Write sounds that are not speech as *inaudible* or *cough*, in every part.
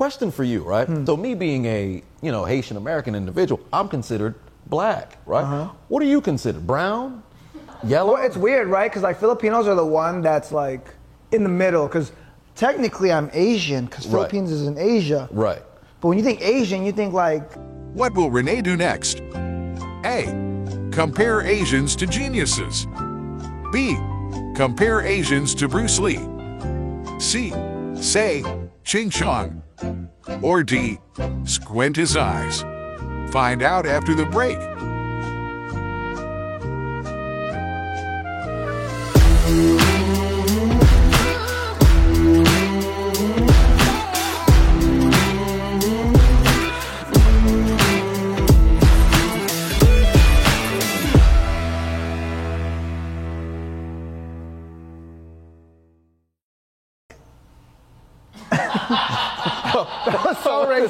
question for you, right? Hmm. So me being a you know Haitian American individual, I'm considered black, right? Uh-huh. What are you considered? Brown, yellow? Well, it's weird, right? Because like Filipinos are the one that's like in the middle. Because technically I'm Asian. Because Right. Philippines is in Asia. right. But when you think Asian, you think like What will Renee do next? A. Compare Asians to geniuses. B. Compare Asians to Bruce Lee. C. Say Ching Chong. Or D. Squint his eyes. Find out after the break.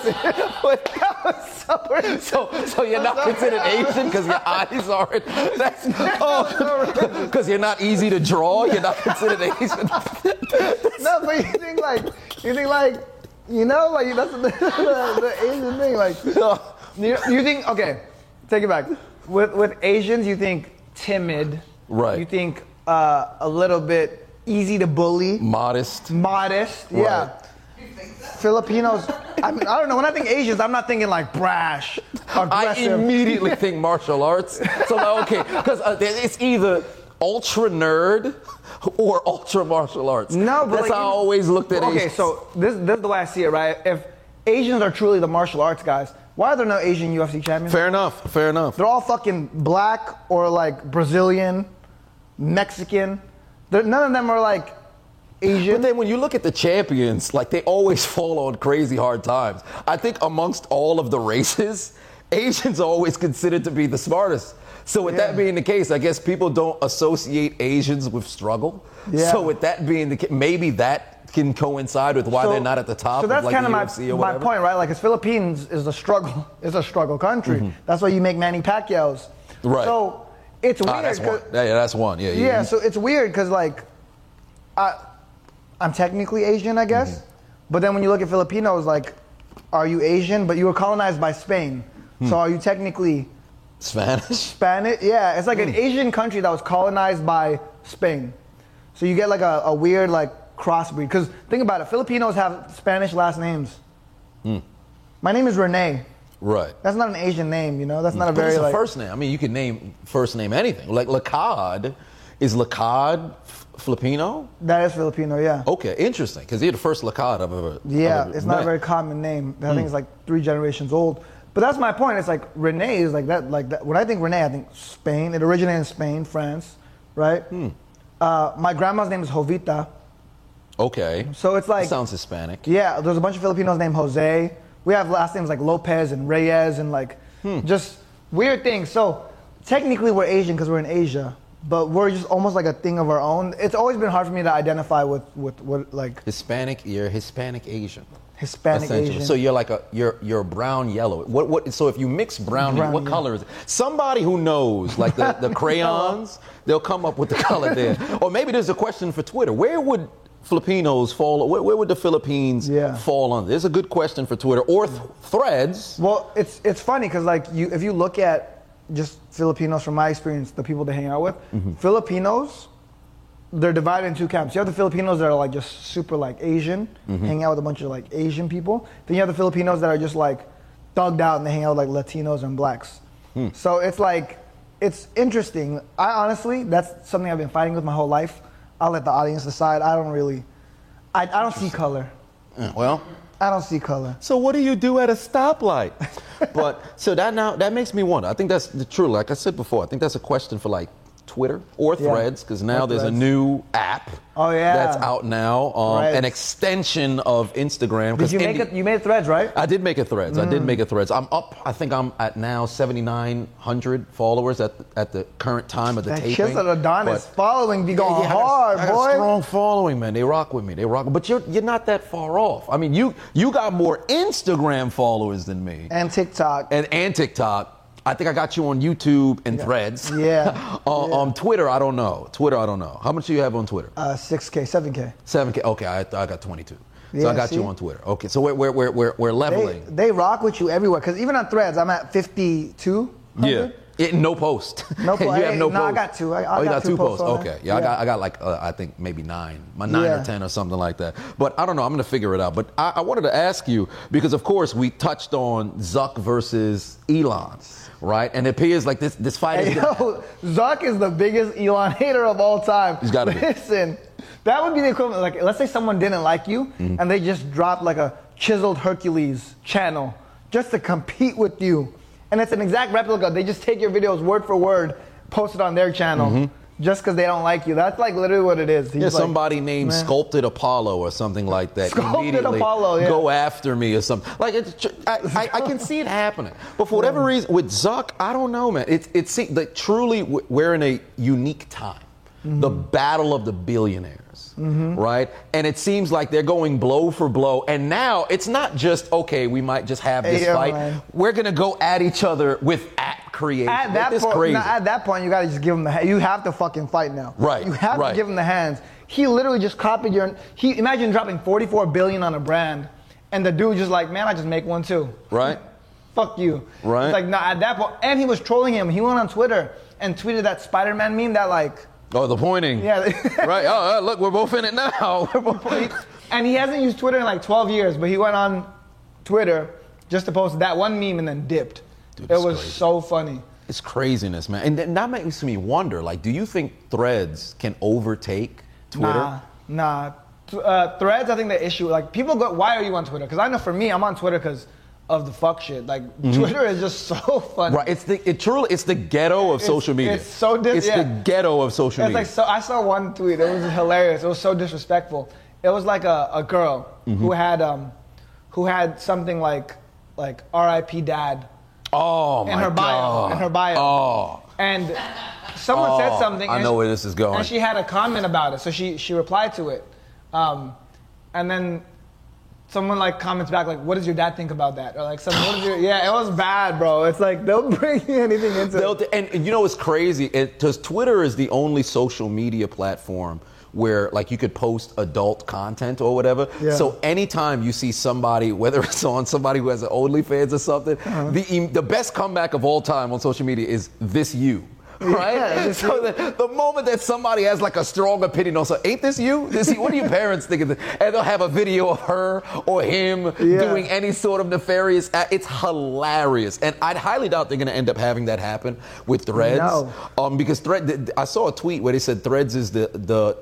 That was so. So, so you're not considered Asian because your eyes aren't. That's oh, *laughs* because *laughs* you're not easy to draw. You're not considered Asian. *laughs* No, but you think like you think like you know like that's the, the, the Asian thing. Like you, you think okay, take it back. With with Asians, you think timid. Right. You think uh, a little bit easy to bully, Modest. modest. Yeah. Right. Filipinos. I mean, I don't know. When I think Asians, I'm not thinking like brash, I immediately think martial arts. So like, okay, because uh, it's either ultra nerd or ultra martial arts. No, but that's like, how I always looked at it Okay, Asians. so this, this is the way I see it, right? If Asians are truly the martial arts guys, why are there no Asian UFC champions? fair enough. Fair enough. They're all fucking black or like Brazilian, Mexican. They're, none of them are like Asian. But then when you look at the champions, like they always *laughs* fall on crazy hard times. I think amongst all of the races, *laughs* Asians are always considered to be the smartest. So with that being the case, I guess people don't associate Asians with struggle. Yeah. So with that being the case, maybe that can coincide with why So- they're not at the top So that's of like kind of my, my point, right? Like, because Philippines is a struggle, *laughs* is a struggle country. Mm-hmm. That's why you make Manny Pacquiao's. Right. So it's weird. Ah, that's one. Yeah, yeah, that's one. Yeah, Yeah, you- so it's weird because like, I, I'm technically Asian, I guess, Mm-hmm. but then when you look at Filipinos, like, are you Asian? But you were colonized by Spain, Hmm. so are you technically Spanish. *laughs* Spanish? Yeah, it's like Hmm. an Asian country that was colonized by Spain, so you get like a, a weird like crossbreed. Because think about it, Filipinos have Spanish last names. Hmm. My name is Renee. Right. That's not an Asian name, you know. That's not a But very it's a like. first name. I mean, you can name first name anything. Like Lakad is Lacad F- Filipino? That is Filipino, yeah. Okay, interesting. Because you're the first Lacad I've ever. Yeah, I've ever it's not a very common name. I Hmm. think it's like three generations old. But that's my point. It's like Rene is like that. Like that. When I think Rene, I think Spain. It originated in Spain, France, right? Hmm. Uh, my grandma's name is Jovita. Okay. So it's like That sounds Hispanic. yeah. There's a bunch of Filipinos named Jose. We have last names like Lopez and Reyes and like Hmm. just weird things. So technically we're Asian because we're in Asia, but we're just almost like a thing of our own. It's always been hard for me to identify with with what like Hispanic, you're Hispanic Asian. Hispanic. Asian. So you're like a you're you're brown yellow. What what? So if you mix brown, Brown, what yeah. color is it? Somebody who knows, like the, the *laughs* crayons, they'll come up with the color *laughs* there. Or maybe there's a question for Twitter. Where would Filipinos fall? Where, where would the Philippines Yeah. fall under? There's a good question for Twitter or th- Threads. Well, it's it's funny because like you, if you look at just Filipinos from my experience, the people they hang out with, Mm-hmm. Filipinos, they're divided in two camps. You have the Filipinos that are like just super like Asian, Mm-hmm. hang out with a bunch of like Asian people. Then you have the Filipinos that are just like thugged out and they hang out with like Latinos and blacks. Hmm. So it's like it's interesting. I honestly, that's something I've been fighting with my whole life. I'll let the audience decide. I don't really, I, I don't see color. Uh, Well, I don't see color. So what do you do at a stoplight? *laughs* but so that now that makes me wonder. I think that's the true. Like I said before, I think that's a question for like Twitter or Yeah. Threads because now Or there's a new app. Oh, yeah. that's out now. Um, an extension of Instagram. Did you make Indi- it? You made threads, right? I did make a threads. I Mm. did make a threads. I'm up. I think I'm at now 7,900 followers at at the current time of the That taping. of Adonis But- following be going yeah, I a- hard, I got boy. a strong following, man. They rock with me. They rock. But you're you're not that far off. I mean, you you got more Instagram followers than me, And TikTok. and and TikTok. I think I got you on YouTube and Threads. Yeah. *laughs* uh, Yeah. Twitter, I don't know. Twitter, I don't know. How much do you have on Twitter? Uh, 6K, 7K. Seven K. Okay, I, I got 22. Yeah, So I got you on Twitter. Okay, so we're we're we're we're, we're They, leveling. they rock with you everywhere. Because even on threads, I'm at 52. yeah. It, no post. No po- *laughs* you have no no, I post. got two. I- I oh, you got got two posts posts. Okay. Yeah, I got I got like uh, I think maybe nine, my nine Yeah. or ten or something like that. But I don't know. I'm gonna figure it out. But I, I wanted to ask you because of course we touched on Zuck versus Elon, right? And it appears like this this fight Hey, is. Yo, Zuck is the biggest Elon hater of all time. He's gotta be. Listen, that would be the equivalent. Like, let's say someone didn't like you, Mm-hmm. and they just dropped like a chiseled Hercules channel just to compete with you, and it's an exact replica. They just take your videos word for word, post it on their channel, just because they don't like you. That's like literally what it is. He's Mm-hmm. Yeah, like, somebody named man. Sculpted Apollo or something like that. Sculpted Apollo, yeah. Go after me or something. Like it's, I, I, I can see it happening. But for whatever reason, with Zuck, I don't know, man. It it seems like truly we're in a unique time. The Mm-hmm. battle of the billionaires, right? And it seems like they're going blow for blow. And now it's not just okay. We might just have this Yeah, fight. man. We're gonna go at each other with app creation. At that point, crazy. no, at that point, you gotta just give him the. ha- You have to fucking fight now. Right, You have right. to give him the hands. He literally just copied your. He imagine dropping 44 billion on a brand, and the dude just like, man, I just make one too. Right. Fuck you. Right. It's like no, at that point, and he was trolling him. He went on Twitter and tweeted that Spider-Man meme that like, oh, the pointing. yeah. *laughs* right. Oh, uh, look, we're both in it now. *laughs* And he hasn't used Twitter in like 12 years, but he went on Twitter just to post that one meme and then dipped. Dude, it was crazy. so funny. It's craziness, man. And that makes me wonder, like, do you think threads can overtake Twitter? Nah, nah. Uh, threads, I think the issue, like people go, why are you on Twitter? Because I know for me, I'm on Twitter because of the fuck shit. Like Twitter is just so *laughs* fun. Mm-hmm. Right. It's the it truly it's the ghetto of It's- social media. it's so dis- It's yeah. the ghetto of social It's media. like so. I saw one tweet. It was hilarious. It was so disrespectful. It was like a, a girl Mm-hmm. who had um, who had something like like R.I.P. Dad oh in my her bio. god. In her bio. Oh. And someone Oh, said something. I know she- where this is going. And she had a comment about it, so she she replied to it, um, and then someone like comments back like, "What does your dad think about that?" Or like, some, what is your, "Yeah, it was bad, bro." It's like they'll *laughs* bring anything into They'll- it. and, you know what's crazy? Because Twitter is the only social media platform where like you could post adult content or whatever. Yeah. So anytime you see somebody, whether it's on somebody who has an OnlyFans or something, Uh-huh. the the best comeback of all time on social media is this you. *laughs* Right? Yeah, so the, the moment that somebody has like a strong opinion on something, ain't this you? This you? What do your *laughs* parents think of this? And they'll have a video of her or him Yeah. doing any sort of nefarious act. It's hilarious. And I'd highly doubt they're going to end up having that happen with Threads. No. Um, because thread, I saw a tweet where they said Threads is the, the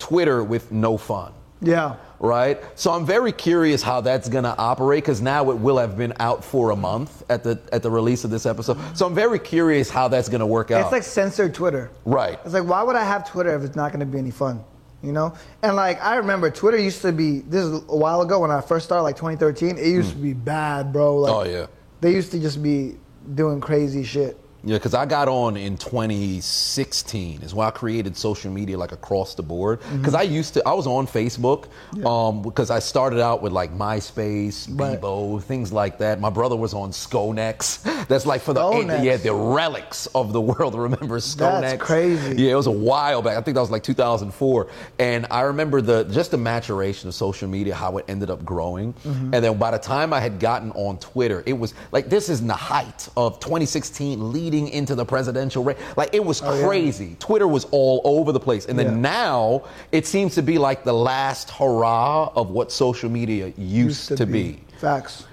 Twitter with no fun. Yeah. Right? So I'm very curious how that's going to operate because now it will have been out for a month at the at the release of this episode. So I'm very curious how that's going to work out. It's like censored Twitter. right. It's like, why would I have Twitter if it's not going to be any fun? You know? And like, I remember Twitter used to be, this is a while ago when I first started, like 2013, it used mm. to be bad, bro. Like, Oh, yeah. They used to just be doing crazy shit. Yeah, because I got on in 2016 is when I created social media like across the board. Mm-hmm. Because I used to, I was on Facebook um, because I started out with like MySpace, Right. Bebo, things like that. My brother was on Sconex. *laughs* That's like for the yeah the relics of the world. *laughs* Remember Sconex? That's crazy. Yeah, it was a while back. I think that was like 2004. And I remember the just the maturation of social media, how it ended up growing. Mm-hmm. And then by the time I had gotten on Twitter, it was like this is in the height of 2016 leading into the presidential race. Like it was Oh, yeah. crazy. Twitter was all over the place. And then Yeah. now it seems to be like the last hurrah of what social media used, to, be. Facts.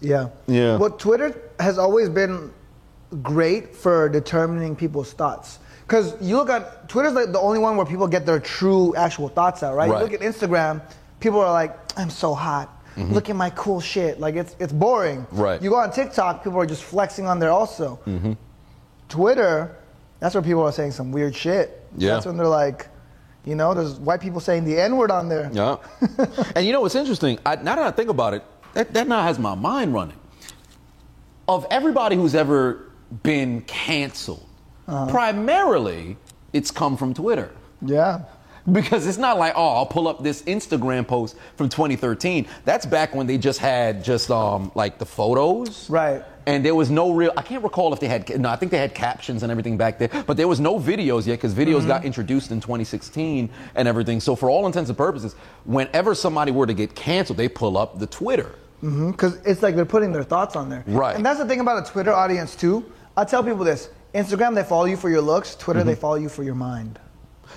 Yeah. Yeah. Well, Twitter has always been great for determining people's thoughts. Because you look at Twitter's like the only one where people get their true actual thoughts out, right? Right. You look at Instagram, people are like, I'm so hot. Look at my cool shit. Like it's it's boring. Mm-hmm. Right. You go on TikTok, people are just flexing on there also. Twitter, that's where people are saying some weird shit. Yeah. That's when they're like, you know, there's white people saying the N word on there. Yeah. *laughs* and you know what's interesting? I, now that I think about it, that, that now has my mind running. Of everybody who's ever been canceled, Uh-huh. primarily it's come from Twitter. Yeah. Because it's not like, oh, I'll pull up this Instagram post from 2013. That's back when they just had just um like the photos. Right. And there was no real, I can't recall if they had, no, I think they had captions and everything back there, but there was no videos yet because videos Mm-hmm. got introduced in 2016 and everything. So, for all intents and purposes, whenever somebody were to get canceled, they pull up the Twitter. Mm-hmm. because it's like they're putting their thoughts on there. Right. And that's the thing about a Twitter audience too. I tell people this: Instagram, they follow you for your looks. Twitter, they follow you for your mind.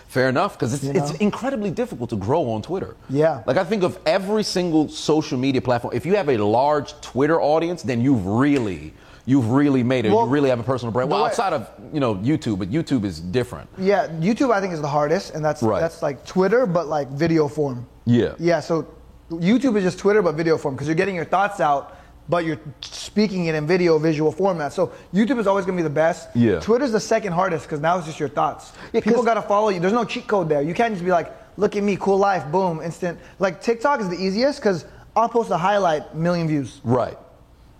Fair enough, because it's, You it's incredibly difficult to grow on Twitter. Yeah. Like I think of every single social media platform. If you have a large Twitter audience, then you've really, you've really made it. Well, you really have a personal brand. Well, way- outside of you know YouTube, but YouTube is different. Yeah, YouTube I think is the hardest, and that's Right. that's like Twitter, but like video form. Yeah. Yeah. So YouTube is just Twitter, but video form because you're getting your thoughts out, but you're speaking it in video, visual format. So YouTube is always gonna be the best. Yeah. Twitter's the second hardest because now it's just your thoughts. Yeah, People 'cause- gotta follow you. There's no cheat code there. You can't just be like, look at me, cool life, boom, instant. Like TikTok is the easiest because I'll post a highlight, million views. Right.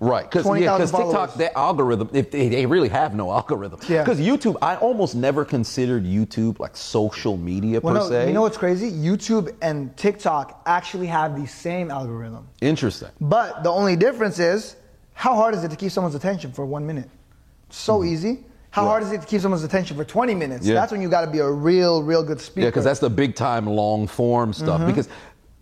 Right, because 20,000 TikTok, their algorithm, if they, they really have no algorithm. Yeah. Because YouTube, I almost never considered YouTube like social media Well, per no, se. you know what's crazy? YouTube and TikTok actually have the same algorithm. Interesting. But the only difference is how hard is it to keep someone's attention for one minute? So easy. How hard is it to keep someone's attention for 20 minutes? Yeah. That's when you got to be a real, real good speaker. Yeah, because that's the big time long form Mm-hmm. stuff. Because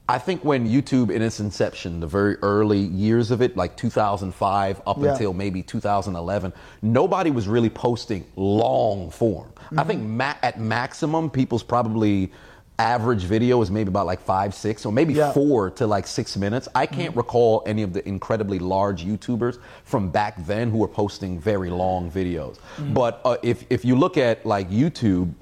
I think when YouTube in its inception, the very early years of it, like 2005 up Yeah. until maybe 2011, nobody was really posting long form. I think Mm-hmm. ma- at maximum, people's probably average video is maybe about like five, six, or maybe Yeah. four to like six minutes. I can't recall any of the incredibly large YouTubers from back then who were posting very long videos. But uh, if if you look at like YouTube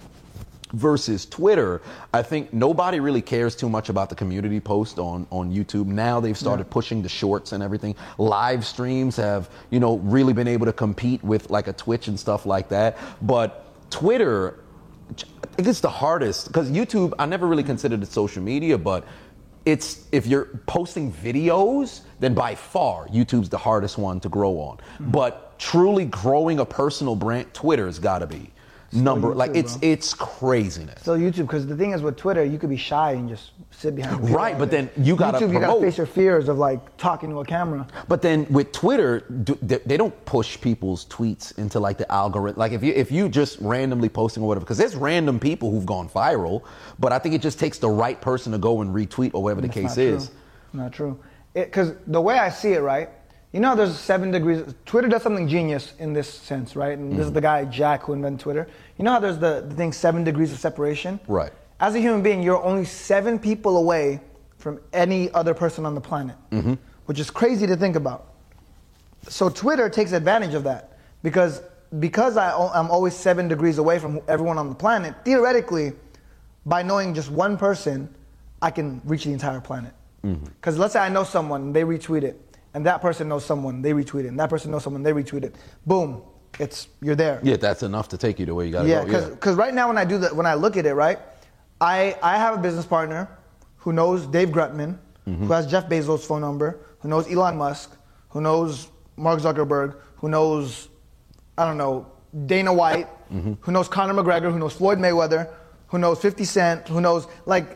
versus Twitter, I think nobody really cares too much about the community post on, on YouTube. Now they've started pushing the shorts and everything. Live streams have, you know, really been able to compete with like a Twitch and stuff like that. But Twitter, I think it's the hardest because YouTube, I never really considered it social media, but it's if you're posting videos, then by far YouTube's the hardest one to grow on. Hmm. But truly growing a personal brand, Twitter's got to be number like it's bro. it's craziness. Still YouTube, because the thing is with Twitter, you could be shy and just sit behind. the Right, but then you gotta YouTube, you gotta face your fears of like talking to a camera. But then with Twitter, do, they, they don't push people's tweets into like the algorithm. Like if you if you just randomly posting or whatever, because there's random people who've gone viral. But I think it just takes the right person to go and retweet or whatever the That's case not is. True. Not true. Because the way I see it, right? You know, how there's seven degrees. Twitter does something genius in this sense, right? And this is Mm-hmm. the guy Jack who invented Twitter. You know how there's the, the thing seven degrees of separation? Right. As a human being, you're only seven people away from any other person on the planet, Mm-hmm. which is crazy to think about. So Twitter takes advantage of that because because I, I'm always seven degrees away from everyone on the planet. Theoretically, by knowing just one person, I can reach the entire planet. Because let's say I know someone, they retweet it, and that person knows someone, they retweet it, and that person knows someone, they retweet it. Boom, it's you're there. Yeah, that's enough to take you to where you gotta Yeah, go. because right now when I do that, when I look at it, right, I I have a business partner who knows Dave Grutman, Mm-hmm. who has Jeff Bezos' phone number, who knows Elon Musk, who knows Mark Zuckerberg, who knows I don't know Dana White, Mm-hmm. who knows Conor McGregor, who knows Floyd Mayweather, who knows 50 Cent, who knows like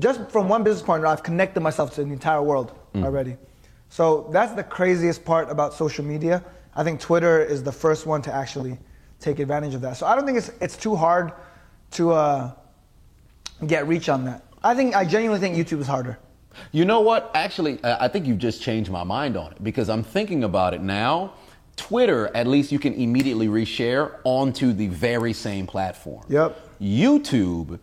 just from one business partner, I've connected myself to the entire world Mm. already. So that's the craziest part about social media. I think Twitter is the first one to actually take advantage of that. So I don't think it's it's too hard to uh, get reach on that. I think I genuinely think YouTube is harder. You know what? Actually, I I think you've just changed my mind on it because I'm thinking about it now. Twitter, at least you can immediately reshare onto the very same platform. Yep. YouTube,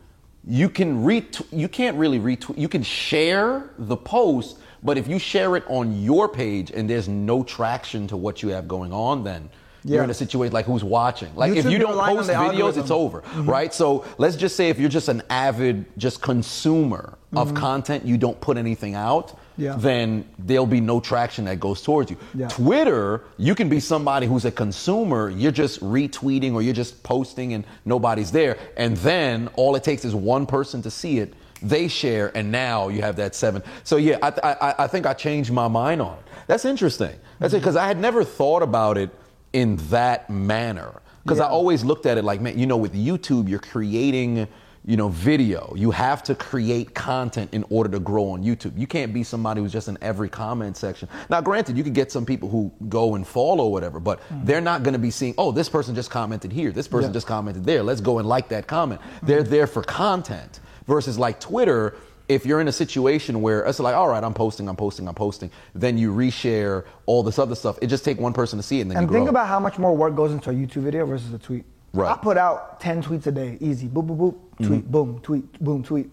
you can ret- you can't really retweet. You can share the post, but if you share it on your page and there's no traction to what you have going on, then you're in a situation like who's watching. Like if YouTube, you you're don't post videos, it's algorithm. Mm-hmm. over, right? So let's just say if you're just an avid just consumer of content, you don't put anything out, Mm-hmm. Yeah. then there'll be no traction that goes towards you. Yeah. Twitter, you can be somebody who's a consumer, you're just retweeting or you're just posting and nobody's there, and then all it takes is one person to see it. They share, and now you have that seven. So yeah, I, I, I think I changed my mind on it. That's interesting. That's it because I had never thought about it in that manner. Because I always looked at it like, man, you know, with YouTube, you're creating you know, video. You have to create content in order to grow on YouTube. You can't be somebody who's just in every comment section. Now, granted, you could get some people who go and follow whatever, but hmm. they're not going to be seeing, oh, this person just commented here, this person Yeah. just commented there. Let's go and like that comment. They're hmm. there for content versus like Twitter. If you're in a situation where it's like, all right, I'm posting, I'm posting, I'm posting, then you reshare all this other stuff. It just take one person to see it, and then And think about how much more work goes into a YouTube video versus a tweet. Right. I put out 10 tweets a day, easy. Boop, boop, boop, Mm-hmm. tweet, boom, tweet, boom, tweet.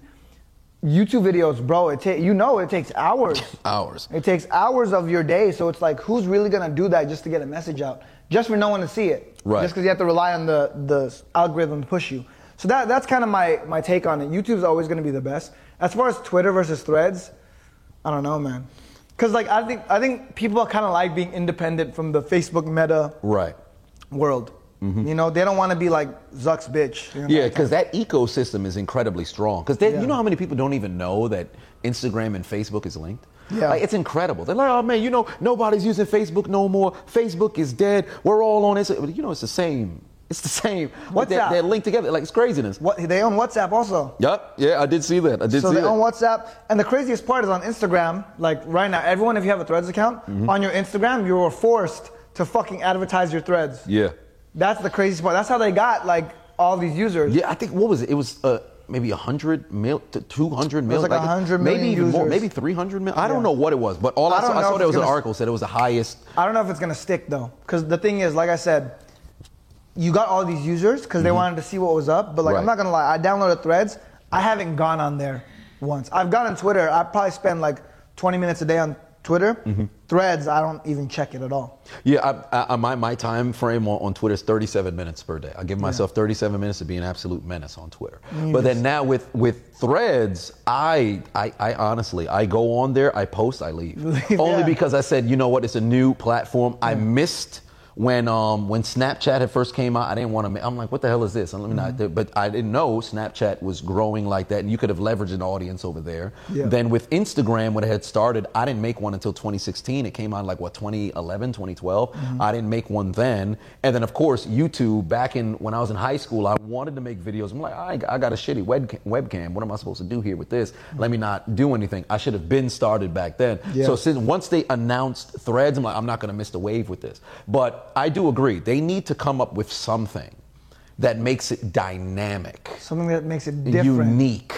YouTube videos, bro, it ta- you know it takes hours. *laughs* hours. It takes hours of your day, so it's like, who's really gonna do that just to get a message out? Just for no one to see it. Right. Just because you have to rely on the, the algorithm to push you. So that, that's kind of my, my take on it. YouTube's always gonna be the best. As far as Twitter versus Threads, I don't know, man. Cause like I think I think people kind of like being independent from the Facebook Meta Right. world. You know, they don't want to be like Zuck's bitch. you know? Mm-hmm. Yeah, because that ecosystem is incredibly strong. Because Yeah. you know how many people don't even know that Instagram and Facebook is linked. Yeah. like, it's incredible. They're like, oh man, you know, nobody's using Facebook no more. Facebook is dead. We're all on Instagram. But you know, it's the same. It's the same. Like, they're, WhatsApp. they're linked together. Like it's craziness. What they own WhatsApp also. Yep. Yeah, I did see that. I did see. So see they that. own WhatsApp, and the craziest part is on Instagram. Like right now, everyone, if you have a Threads account Mm-hmm. on your Instagram, you are forced to fucking advertise your Threads. yeah. That's the craziest part. That's how they got like all these users. Yeah, I think what was it? It was uh, maybe hundred mil to two hundred mil. like 100 maybe million even more. users. Maybe three hundred mil. I don't know what it was, but all I, I saw, I saw there was an article said it was the highest. I don't know if it's gonna stick though, because the thing is, like I said, you got all these users because they wanted to see what was up. But like, I'm Mm-hmm. Not gonna lie, I downloaded Threads. I haven't gone on there once. I've gone on Twitter. I probably spend like 20 minutes a day on Twitter. Mm-hmm. Threads, I don't even check it at all. Yeah, I, I, my my time frame on, on Twitter is 37 minutes per day. I give myself 37 minutes to be an absolute menace on Twitter. But then now with with Threads, I, I I honestly I go on there, I post, I leave. *laughs* Only Yeah. because I said, you know what, it's a new platform. I missed. When um when Snapchat had first came out, I didn't want to. I'm like, what the hell is this? And let me Mm-hmm. not. But I didn't know Snapchat was growing like that, and you could have leveraged an audience over there. Yeah. Then with Instagram, when it had started, I didn't make one until 2016. It came out like what 2011, 2012. Mm-hmm. I didn't make one then. And then of course YouTube. Back in when I was in high school, I wanted to make videos. I'm like, I, I got a shitty webcam, webcam. What am I supposed to do here with this? Let me not do anything. I should have been started back then. Yeah. So since once they announced Threads, I'm like, I'm not going to miss the wave with this. But I do agree. They need to come up with something that makes it dynamic Something that makes it different. Mm-hmm. unique.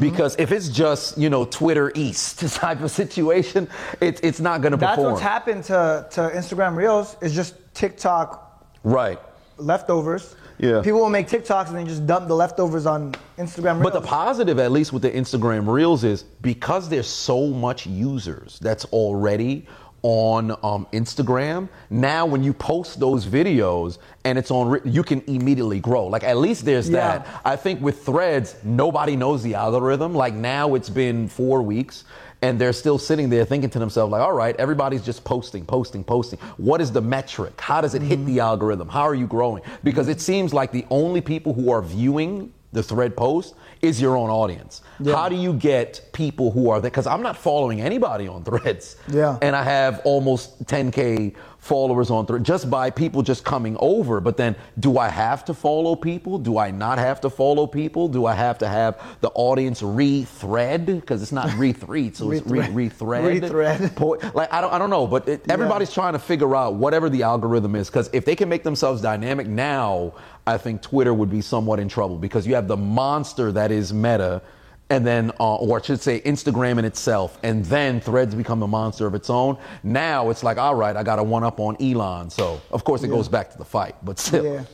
Because if it's just you know Twitter East *laughs* type of situation, it's it's not going to perform. That's what's happened to, to Instagram Reels. Is just TikTok right. leftovers. Yeah. People will make TikToks and then just dump the leftovers on Instagram Reels. But the positive, at least with the Instagram Reels, is because there's so much users that's already on um, Instagram. Now, when you post those videos and it's on, you can immediately grow. Like at least there's Yeah. that. I think with Threads, nobody knows the algorithm. Like now, it's been four weeks. And they're still sitting there thinking to themselves, like, all right, everybody's just posting, posting, posting. What is the metric? How does it hit the algorithm? How are you growing? Because it seems like the only people who are viewing the thread post is your own audience. How do you get people who are there? Because I'm not following anybody on *laughs* threads. Yeah. And I have almost 10K followers on thread just by people just coming over. But then do I have to follow people? Do I not have to follow people? Do I have to have the audience re-thread? Because it's not re-thread, so it's re- Rethread. re-thread. *laughs* Rethread. Po- Like I don't, I don't know, but it, everybody's trying to figure out whatever the algorithm is. Because if they can make themselves dynamic now, I think Twitter would be somewhat in trouble because you have the monster that is Meta, and then, uh, or I should say, Instagram in itself, and then Threads become a monster of its own. Now it's like, all right, I got to one up on Elon. So of course it goes back to the fight, but still. Yeah.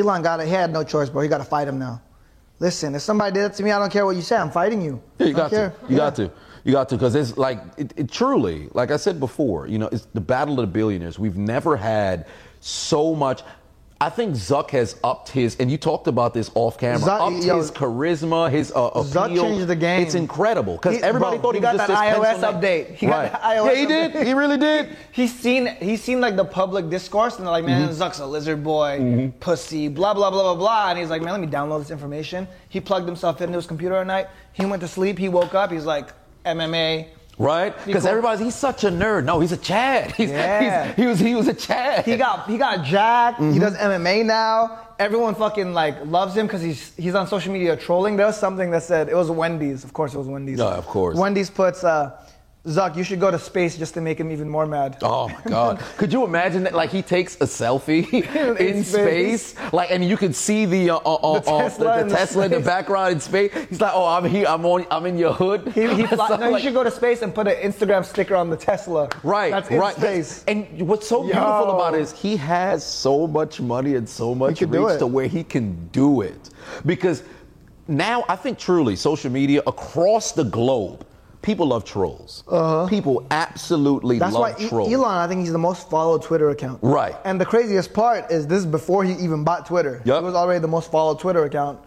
Elon got it. He had no choice, bro. He got to fight him now. Listen, if somebody did it to me, I don't care what you say. I'm fighting you. Yeah, you got to. care. You Yeah. got to. You got to because it's like it, it truly, like I said before, you know, it's the battle of the billionaires. We've never had so much. I think Zuck has upped his, and you talked about this off camera. Zuck- upped yo, his charisma, his uh, appeal. Zuck changed the game. It's incredible because everybody bro, thought he, he was got just that iOS update. He got right. the iOS yeah, he update. did. He really did. He's seen he's seen like the public discourse and they're like, man, Mm-hmm. Zuck's a lizard boy, pussy, blah blah blah blah blah. And he's like, man, let me download this information. He plugged himself into his computer at night. He went to sleep. He woke up. He's like, MMA. Right? Because everybody's he's such a nerd. No, he's a Chad. *laughs* He's, Yeah. he's, he was he was a Chad. He got he got jacked. He does MMA now. everyone fucking like loves him because he's he's on social media trolling. There was something that said it was Wendy's. Of course, it was Wendy's. Yeah, of course. Wendy's puts uh, Zuck. You should go to space just to make him even more mad. Oh my God! *laughs* Could you imagine that? Like he takes a selfie *laughs* in, In space. space. like, and you could see the uh, uh, uh, The uh, Tesla the, in the the Tesla in the background in space. He's like, oh, I'm here. I'm on. I'm in your hood. He, he *laughs* fly, So, no, you should go to space and put an Instagram sticker on the Tesla. Right, That's in right. space. And what's so beautiful about it is he has so much money and so much reach to where he can do it. Because now I think truly social media across the globe, people love trolls. People absolutely Uh-huh. That's why love E- trolls. Elon, I think he's the most followed Twitter account. Right. And the craziest part is this is before he even bought Twitter. Yup. It was already the most followed Twitter account.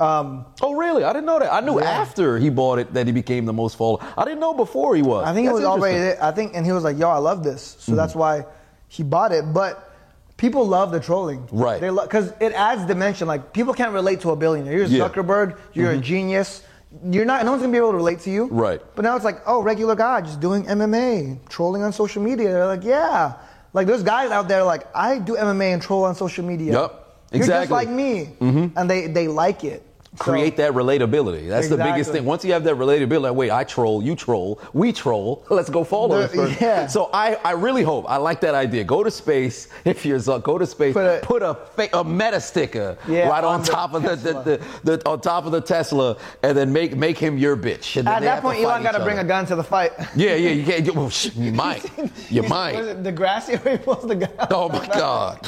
Um, Oh really? I didn't know that. I knew Yeah. after he bought it that he became the most followed. I didn't know before he was. I think it That's was already. I think, and he was like, "Yo, I love this," so that's Mm-hmm. why he bought it. But people love the trolling, Right. They love because it adds dimension. Like people can't relate to a billionaire. You're Yeah. Mm-hmm. Zuckerberg. You're a genius. You're not. No one's gonna be able to relate to you, Right. But now it's like, oh, regular guy just doing MMA, trolling on social media. They're like, yeah. Like there's guys out there like I do MMA and troll on social media. Yup. You're just like me, mm-hmm. and they they like it. So- create that relatability. That's the biggest thing. Once you have that relatability, like, wait, I troll, you troll, we troll. *laughs* Let's go follow The- *laughs* yeah. So I, I really hope. I like that idea. Go to space *laughs* if you're Zuck. Go to space. Put Put a- a fa- a, meta sticker Yeah, right on, on the top of the, the, Tesla. the, the on top of the Tesla, and then make make him your bitch. At that point, Elon got to bring a gun to the fight. Yeah, yeah. You can't. Well, sh- you might. You Was might. it Degrassi where he pulls the gun? Oh my God.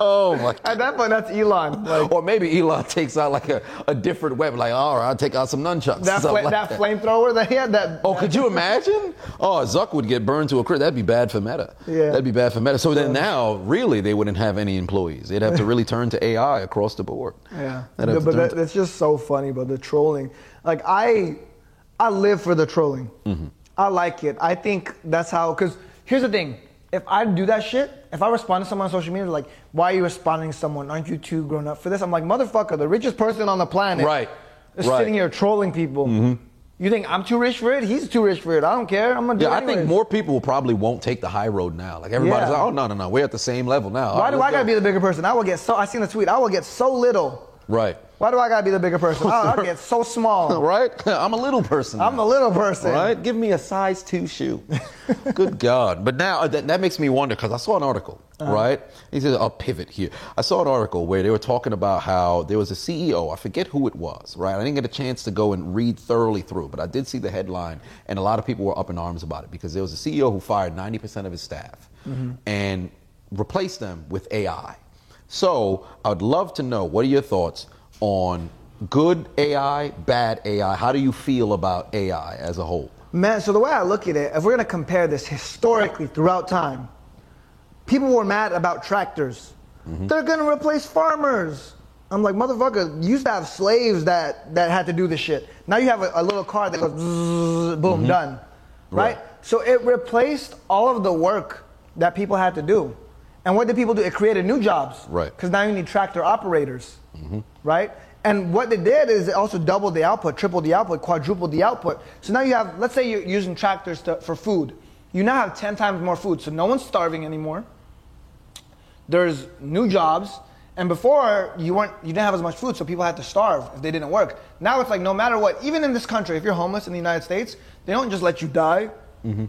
Oh my. God. At that point, that's Elon. Like Or maybe Elon takes out like a, a different weapon, like, all right, I'll take out some nunchucks. that, fla- like that flamethrower that he had. That Oh, could you imagine? Oh, Zuck would get burned to a crisp. That'd be bad for Meta. Yeah. That'd be bad for Meta. So then now, really, they wouldn't have any employees. They'd have to really turn to AI across the board. yeah, but that, to- it's just so funny. But the trolling, like I, I live for the trolling. Mm-hmm. I like it. I think that's how. Because here's the thing: if I do that shit, if I respond to someone on social media, like, "Why are you responding to someone? Aren't you too grown up for this?" I'm like, "Motherfucker, the richest person on the planet, Right. is Right. Mm-hmm. sitting here trolling people." You think I'm too rich for it? He's too rich for it. I don't care. I'm gonna do yeah, it I think more people probably won't take the high road now. Like everybody's Yeah. like, oh no, no, no, we're at the same level now. Why right, do I gotta be the bigger person? I will get so. I seen a tweet. I will get so little. Right? Why do I gotta be the bigger person? I'll, I'll get so small. *laughs* Right? *laughs* I'm a little person. I'm now. a little person. Right? Give me a size two shoe. *laughs* Good God. But now uh, that, that makes me wonder because I saw an article, Uh-huh. right? He says, I'll pivot here. I saw an article where they were talking about how there was a CEO, I forget who it was, right? I didn't get a chance to go and read thoroughly through, but I did see the headline, and a lot of people were up in arms about it because there was a CEO who fired 90% of his staff Mm-hmm. and replaced them with AI. So I would love to know what are your thoughts on good AI, bad AI? How do you feel about AI as a whole? Man, so the way I look at it, if we're gonna compare this historically throughout time, people were mad about tractors. Mm-hmm. They're gonna replace farmers. I'm like, motherfucker, you used to have slaves that, that had to do this shit. Now you have a, a little car that goes bzzz, *laughs* boom, done. Right? Mm-hmm. Right. So it replaced all of the work that people had to do. And what did people do? It created new jobs. Right. Because now you need tractor operators. Mm-hmm. Right? And what they did is it also doubled the output, tripled the output, quadrupled the output. So now you have, let's say you're using tractors to, for food. You now have 10 times more food. So no one's starving anymore. There's new jobs. And before you weren't you didn't have as much food, so people had to starve if they didn't work. Now it's like no matter what, even in this country, if you're homeless in the United States, they don't just let you die. Mm-hmm.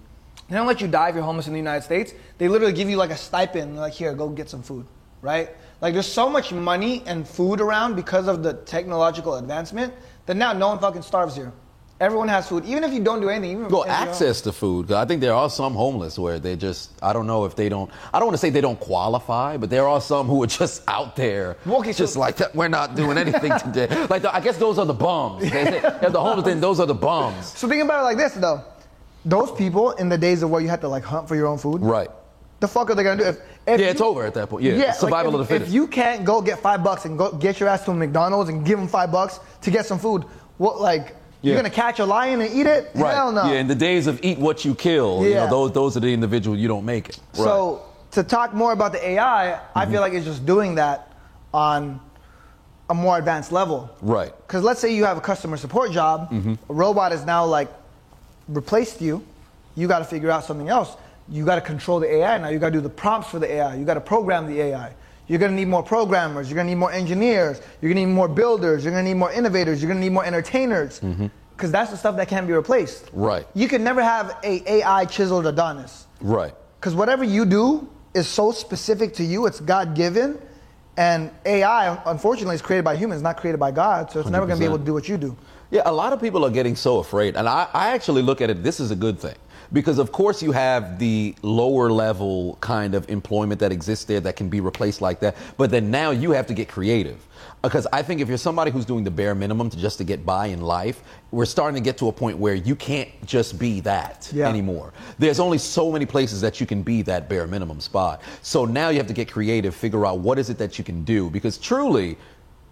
They don't let you die if you're homeless in the United States. They literally give you like a stipend, like here, go get some food, right? Like there's so much money and food around because of the technological advancement that now no one fucking starves here. Everyone has food, even if you don't do anything. Even Well, access to food. I think there are some homeless where they just, I don't know if they don't, I don't want to say they don't qualify, but there are some who are just *laughs* out there. Okay, so- just like that. We're not doing anything today. *laughs* Like, the, I guess those are the bums. They if the homeless thing, those are the bums. So think about it like this though. Those people in the days of where you had to like hunt for your own food, Right. the fuck are they gonna do? If, if Yeah, it's over at that point. Yeah, like, survival if, of the fittest. If you can't go get five bucks and go get your ass to a McDonald's and give them five bucks to get some food, what like you're gonna catch a lion and eat it? right. Hell no. Yeah, in the days of eat what you kill, you Yeah. know, those, those are the individuals you don't make it. Right. So to talk more about the AI, I Mm-hmm. feel like it's just doing that on a more advanced level. Right. Because let's say you have a customer support job, Mm-hmm. a robot is now like replaced you. You got to figure out something else. You got to control the AI now. You got to do the prompts for the AI. You got to program the AI. You're gonna need more programmers. You're gonna need more engineers. You're gonna need more builders. You're gonna need more innovators. You're gonna need more entertainers. Because that's the stuff that can't be replaced. Mm-hmm. Right. You can never have a AI chiseled Adonis. Right. Because whatever you do is so specific to you, it's God given. And AI, unfortunately, is created by humans, not created by God. So it's never going to be able to do what you do. Yeah, a lot of people are getting so afraid. And I, I actually look at it, this is a good thing. Because, of course, you have the lower level kind of employment that exists there that can be replaced like that. But then now you have to get creative. Because I think if you're somebody who's doing the bare minimum to just to get by in life, we're starting to get to a point where you can't just be that Yeah. anymore. There's only so many places that you can be that bare minimum spot. So now you have to get creative, figure out what is it that you can do. Because truly,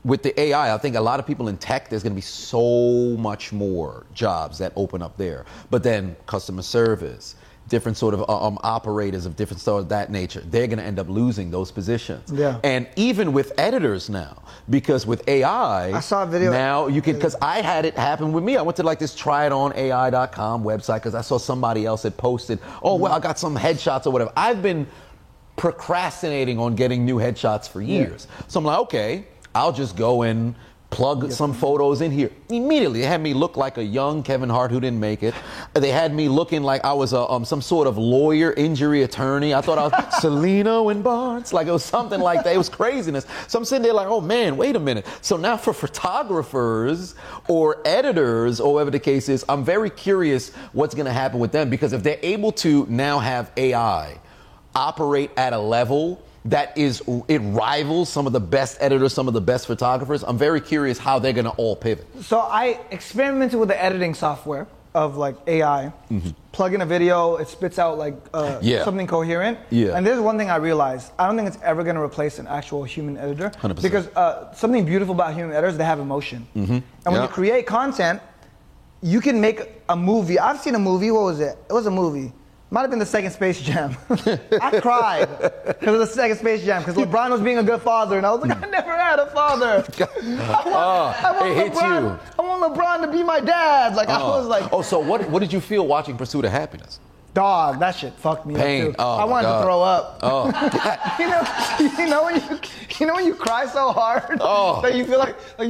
with the AI, I think a lot of people in tech, there's going to be so much more jobs that open up there. But then customer service, different sort of uh, um, operators of different sort of that nature, they're going to end up losing those positions. Yeah. And even with editors now, because with AI, I saw a video- now you can because I had it happen with me. I went to like this tryitoNAI.com website because I saw somebody else had posted, oh well, I got some headshots or whatever. I've been procrastinating on getting new headshots for years. So I'm like, okay, I'll just go and plug some photos in here. Immediately, they had me look like a young Kevin Hart who didn't make it. They had me looking like I was a, um, some sort of lawyer, injury attorney. I thought I was *laughs* Cellino and Barnes. Like it was something like that. It was craziness. So I'm sitting there like, oh man, wait a minute. So now for photographers or editors or whatever the case is, I'm very curious what's going to happen with them because if they're able to now have AI operate at a level that is it rivals some of the best editors, some of the best photographers. I'm very curious how they're going to all pivot. So I experimented with the editing software of like AI. Plug in a video, it spits out like uh, Mm-hmm. Yeah. something coherent. Yeah. And there's one thing I realized: I don't think it's ever going to replace an actual human editor. 100%. Because uh, something beautiful about human editors, they have emotion. Mm-hmm. And when Yeah. you create content, you can make a movie. I've seen a movie. What was it? It was a movie. Might have been the second Space Jam. *laughs* I cried because of the second Space Jam because LeBron was being a good father, and I was like, I never had a father. *laughs* *laughs* I want, oh, I want it hits LeBron, you. I want LeBron to be my dad. Like I oh. was like, oh, so what? What did you feel watching Pursuit of Happiness? dog, that shit fucked me Pain. up too. Oh, I wanted God. to throw up. Oh, you know, you know when you, you know when you cry so hard Oh. that you feel like, like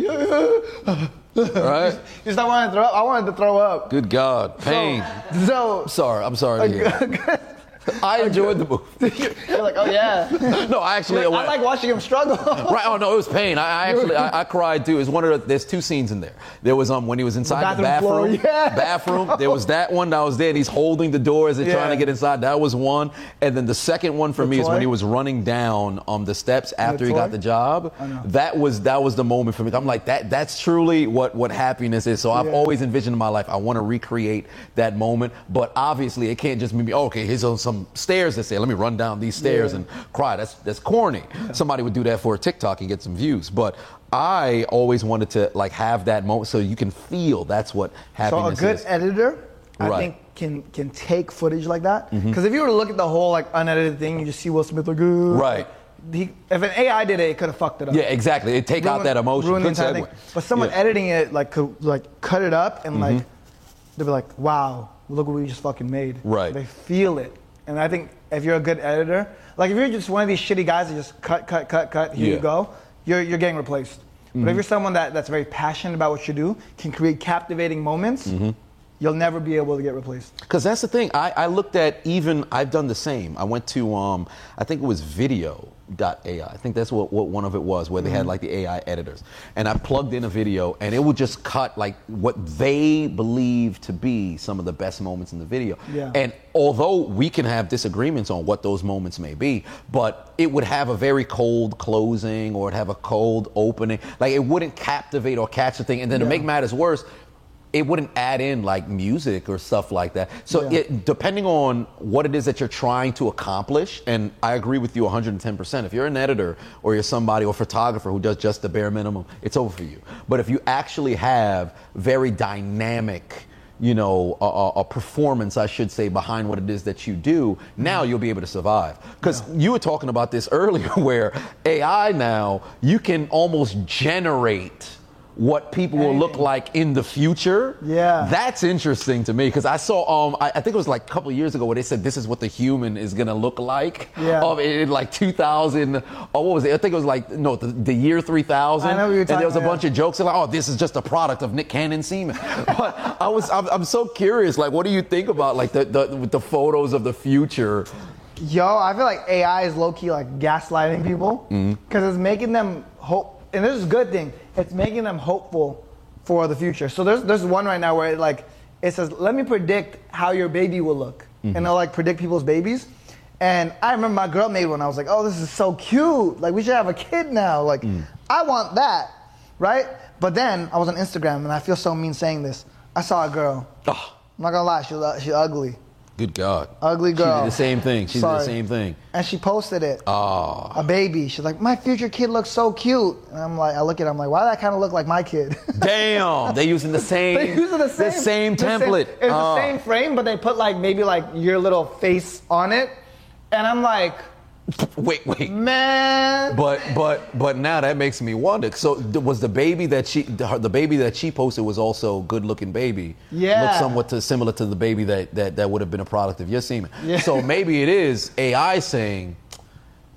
*laughs* right. you start wanting to throw up. I wanted to throw up. Good God, pain. So, Sorry, I'm sorry to hear. *laughs* *laughs* I enjoyed the movie. *laughs* you're like, oh yeah. *laughs* No, I actually. I like watching him struggle. Right. Oh no, it was pain. I, I actually I, I cried too. It's one of the, there's two scenes in there. There was um when he was inside the, bathroom bathroom. floor, yeah. Bathroom. There was that one that was there. And he's holding the door as they're trying to get inside. That was one. And then the second one for The me is when he was running down um the steps after he got the job. That was that was the moment for me. I'm like that. That's truly what what happiness is. So I've Yeah. always envisioned in my life. I want to recreate that moment. But obviously it can't just be oh, okay. Here's on some stairs. That say let me run down these stairs Yeah. and cry. That's that's corny. Somebody would do that for a TikTok and get some views. But I always wanted to like have that moment so you can feel that's what happened. So a good is. editor, I Right. think, can can take footage like that. Because if you were to look at the whole like unedited thing, you just see Will Smith like, "Ooh." Right. He, if an AI did it, it could have fucked it up. Yeah, exactly. It take out that emotion. the entire thing. But someone Yeah. Mm-hmm. editing it like could like cut it up and like they'll be like, "Wow, look what we just fucking made." Right. They feel it, and I think if you're a good editor, like if you're just one of these shitty guys that just cut, cut, cut, cut, here Yeah. Mm-hmm. you go, you're you're getting replaced. But if you're someone that, that's very passionate about what you do, can create captivating moments, Mm-hmm. you'll never be able to get replaced. Because that's the thing. I, I looked at even, I've done the same. I went to, um, I think it was video.ai. I think that's what, what one of it was, where they Mm-hmm. had like the AI editors. And I plugged in a video and it would just cut like what they believe to be some of the best moments in the video. Yeah. And although we can have disagreements on what those moments may be, but it would have a very cold closing or it'd have a cold opening. Like it wouldn't captivate or catch the thing. And then to make matters worse, it wouldn't add in like music or stuff like that. So Yeah. it, depending on what it is that you're trying to accomplish, and I agree with you 110%. If you're an editor or you're somebody or photographer who does just the bare minimum, it's over for you. But if you actually have very dynamic, you know, a, a- a performance, I should say, behind what it is that you do, now you'll be able to survive. Because you were talking about this *laughs* earlier, where AI now you can almost generate what people will look like in the future. Yeah. That's interesting to me because I saw, um, I, I think it was like a couple years ago where they said this is what the human is going to look like. Yeah. Um, in, in like 2000, or what was it? I think it was like, no, the, the year 3000. I know what you're And there was a about, bunch of jokes like, oh, this is just a product of Nick Cannon semen. *laughs* but I was, I'm, I'm so curious. Like, what do you think about like the, the, the photos of the future? Yo, I feel like AI is low key like gaslighting people Mm-hmm. because it's making them hope, and this is a good thing. It's making them hopeful for the future. So there's there's one right now where it like it says, "Let me predict how your baby will look," Mm-hmm. and they'll like predict people's babies. And I remember my girl made one. I was like, "Oh, this is so cute! Like we should have a kid now. Like Mm. I want that, right?" But then I was on Instagram, and I feel so mean saying this. I saw a girl. Oh, I'm not gonna lie, she she's ugly. Good God. Ugly girl. She did the same thing. She did the same thing. And she posted it. Oh. A baby. She's like, my future kid looks so cute. And I'm like, I look at it, I'm like, why that kind of look like my kid? *laughs* Damn, they using the same, they use the same, the template. it's Oh. the ah. same frame, but they put like maybe like your little face on it. And I'm like, Wait, wait. man. But but but now that makes me wonder. So was the baby that she the, baby that she posted was also a good looking baby? Yeah. Looked somewhat to, similar to the baby that, that that would have been a product of your semen. Yeah. So maybe it is AI saying,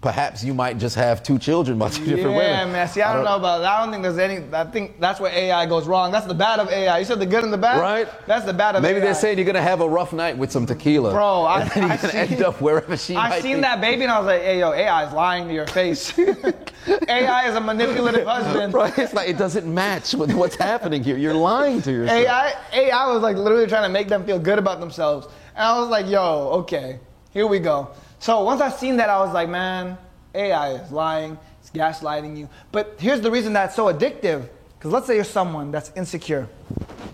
perhaps you might just have two children by two different women. Yeah, man. See, I don't know about that. I don't think there's any. I think that's where AI goes wrong. That's the bad of AI. You said the good and the bad. Right? That's the bad of Maybe AI. they're saying you're gonna have a rough night with some tequila, Bro, *laughs* I- and then you're I gonna end up wherever she I might seen be. that baby and I was like, hey, yo, AI is lying to your face. *laughs* AI is a manipulative husband. Right? It's like it doesn't match with what's happening here. You're lying to yourself. AI, AI was like literally trying to make them feel good about themselves. And I was like, yo, okay, here we go. So once I seen that, I was like, man, AI is lying, it's gaslighting you. But here's the reason that's so addictive. Because let's say you're someone that's insecure.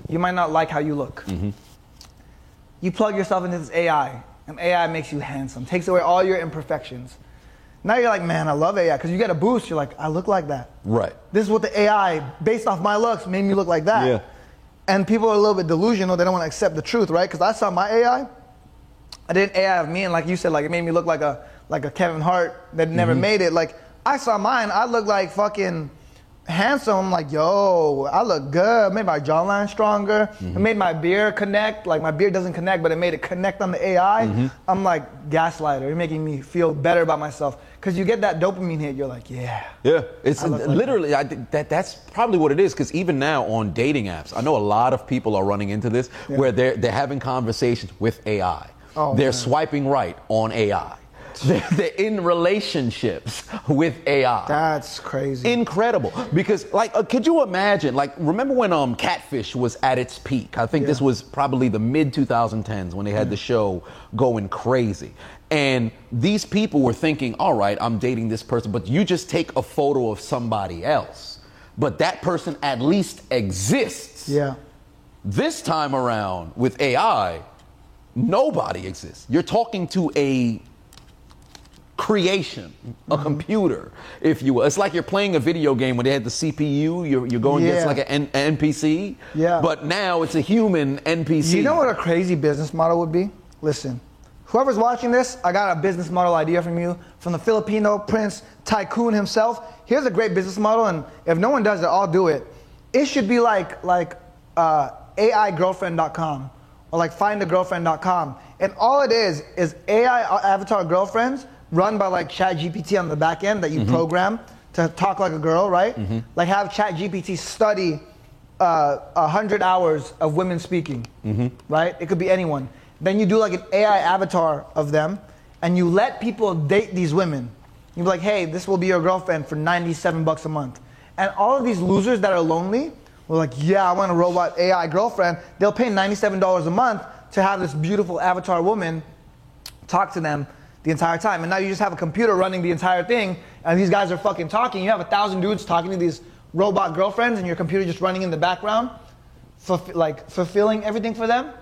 You might not like how you look. Mm-hmm. You plug yourself into this AI, and AI makes you handsome, takes away all your imperfections. Now you're like, man, I love AI. Because you get a boost, you're like, I look like that. Right. This is what the AI, based off my looks, made me look like that. Yeah. And people are a little bit delusional. They don't want to accept the truth, right? Because I saw my AI. I didn't AI of me, and like you said, like it made me look like a like a Kevin Hart that never Mm-hmm. made it. Like I saw mine, I look like fucking handsome. I'm like, yo, I look good. Made my jawline stronger. Mm-hmm. It made my beard connect. Like my beard doesn't connect, but it made it connect on the AI. Mm-hmm. I'm like gaslighter. You're making me feel better about myself because you get that dopamine hit. You're like, yeah. Yeah, it's I like literally I, that. That's probably what it is. Because even now on dating apps, I know a lot of people are running into this where they're they're having conversations with AI. Oh, they're man. swiping right on AI. *laughs* They're, in relationships with AI. That's crazy. Incredible, because like, uh, could you imagine? Like, remember when um Catfish was at its peak? I think this was probably the mid 2010s when they had the show going crazy, and these people were thinking, "All right, I'm dating this person," but you just take a photo of somebody else, but that person at least exists. yeah. This time around with AI, nobody exists. You're talking to a creation, a computer, if you will. It's like you're playing a video game when they had the CPU, you're, you're going against like an N- NPC. Yeah. But now it's a human NPC. You know what a crazy business model would be? Listen, whoever's watching this, I got a business model idea from you, from the Filipino prince tycoon himself. Here's a great business model, and if no one does it, I'll do it. It should be like like uh, AIgirlfriend.com or like findagirlfriend.com, and all it is is AI avatar girlfriends run by like ChatGPT on the back end that you mm-hmm. program to talk like a girl, right? Mm-hmm. Like have ChatGPT study uh, 100 hours of women speaking, mm-hmm. right? It could be anyone. Then you do like an AI avatar of them, and you let people date these women. You be like, hey, this will be your girlfriend for 97 bucks a month. And all of these losers that are lonely were like, yeah, I want a robot AI girlfriend. They'll pay $97 a month to have this beautiful avatar woman talk to them the entire time. And now you just have a computer running the entire thing, and these guys are fucking talking. You have a thousand dudes talking to these robot girlfriends, and your computer just running in the background, fulf- like fulfilling everything for them.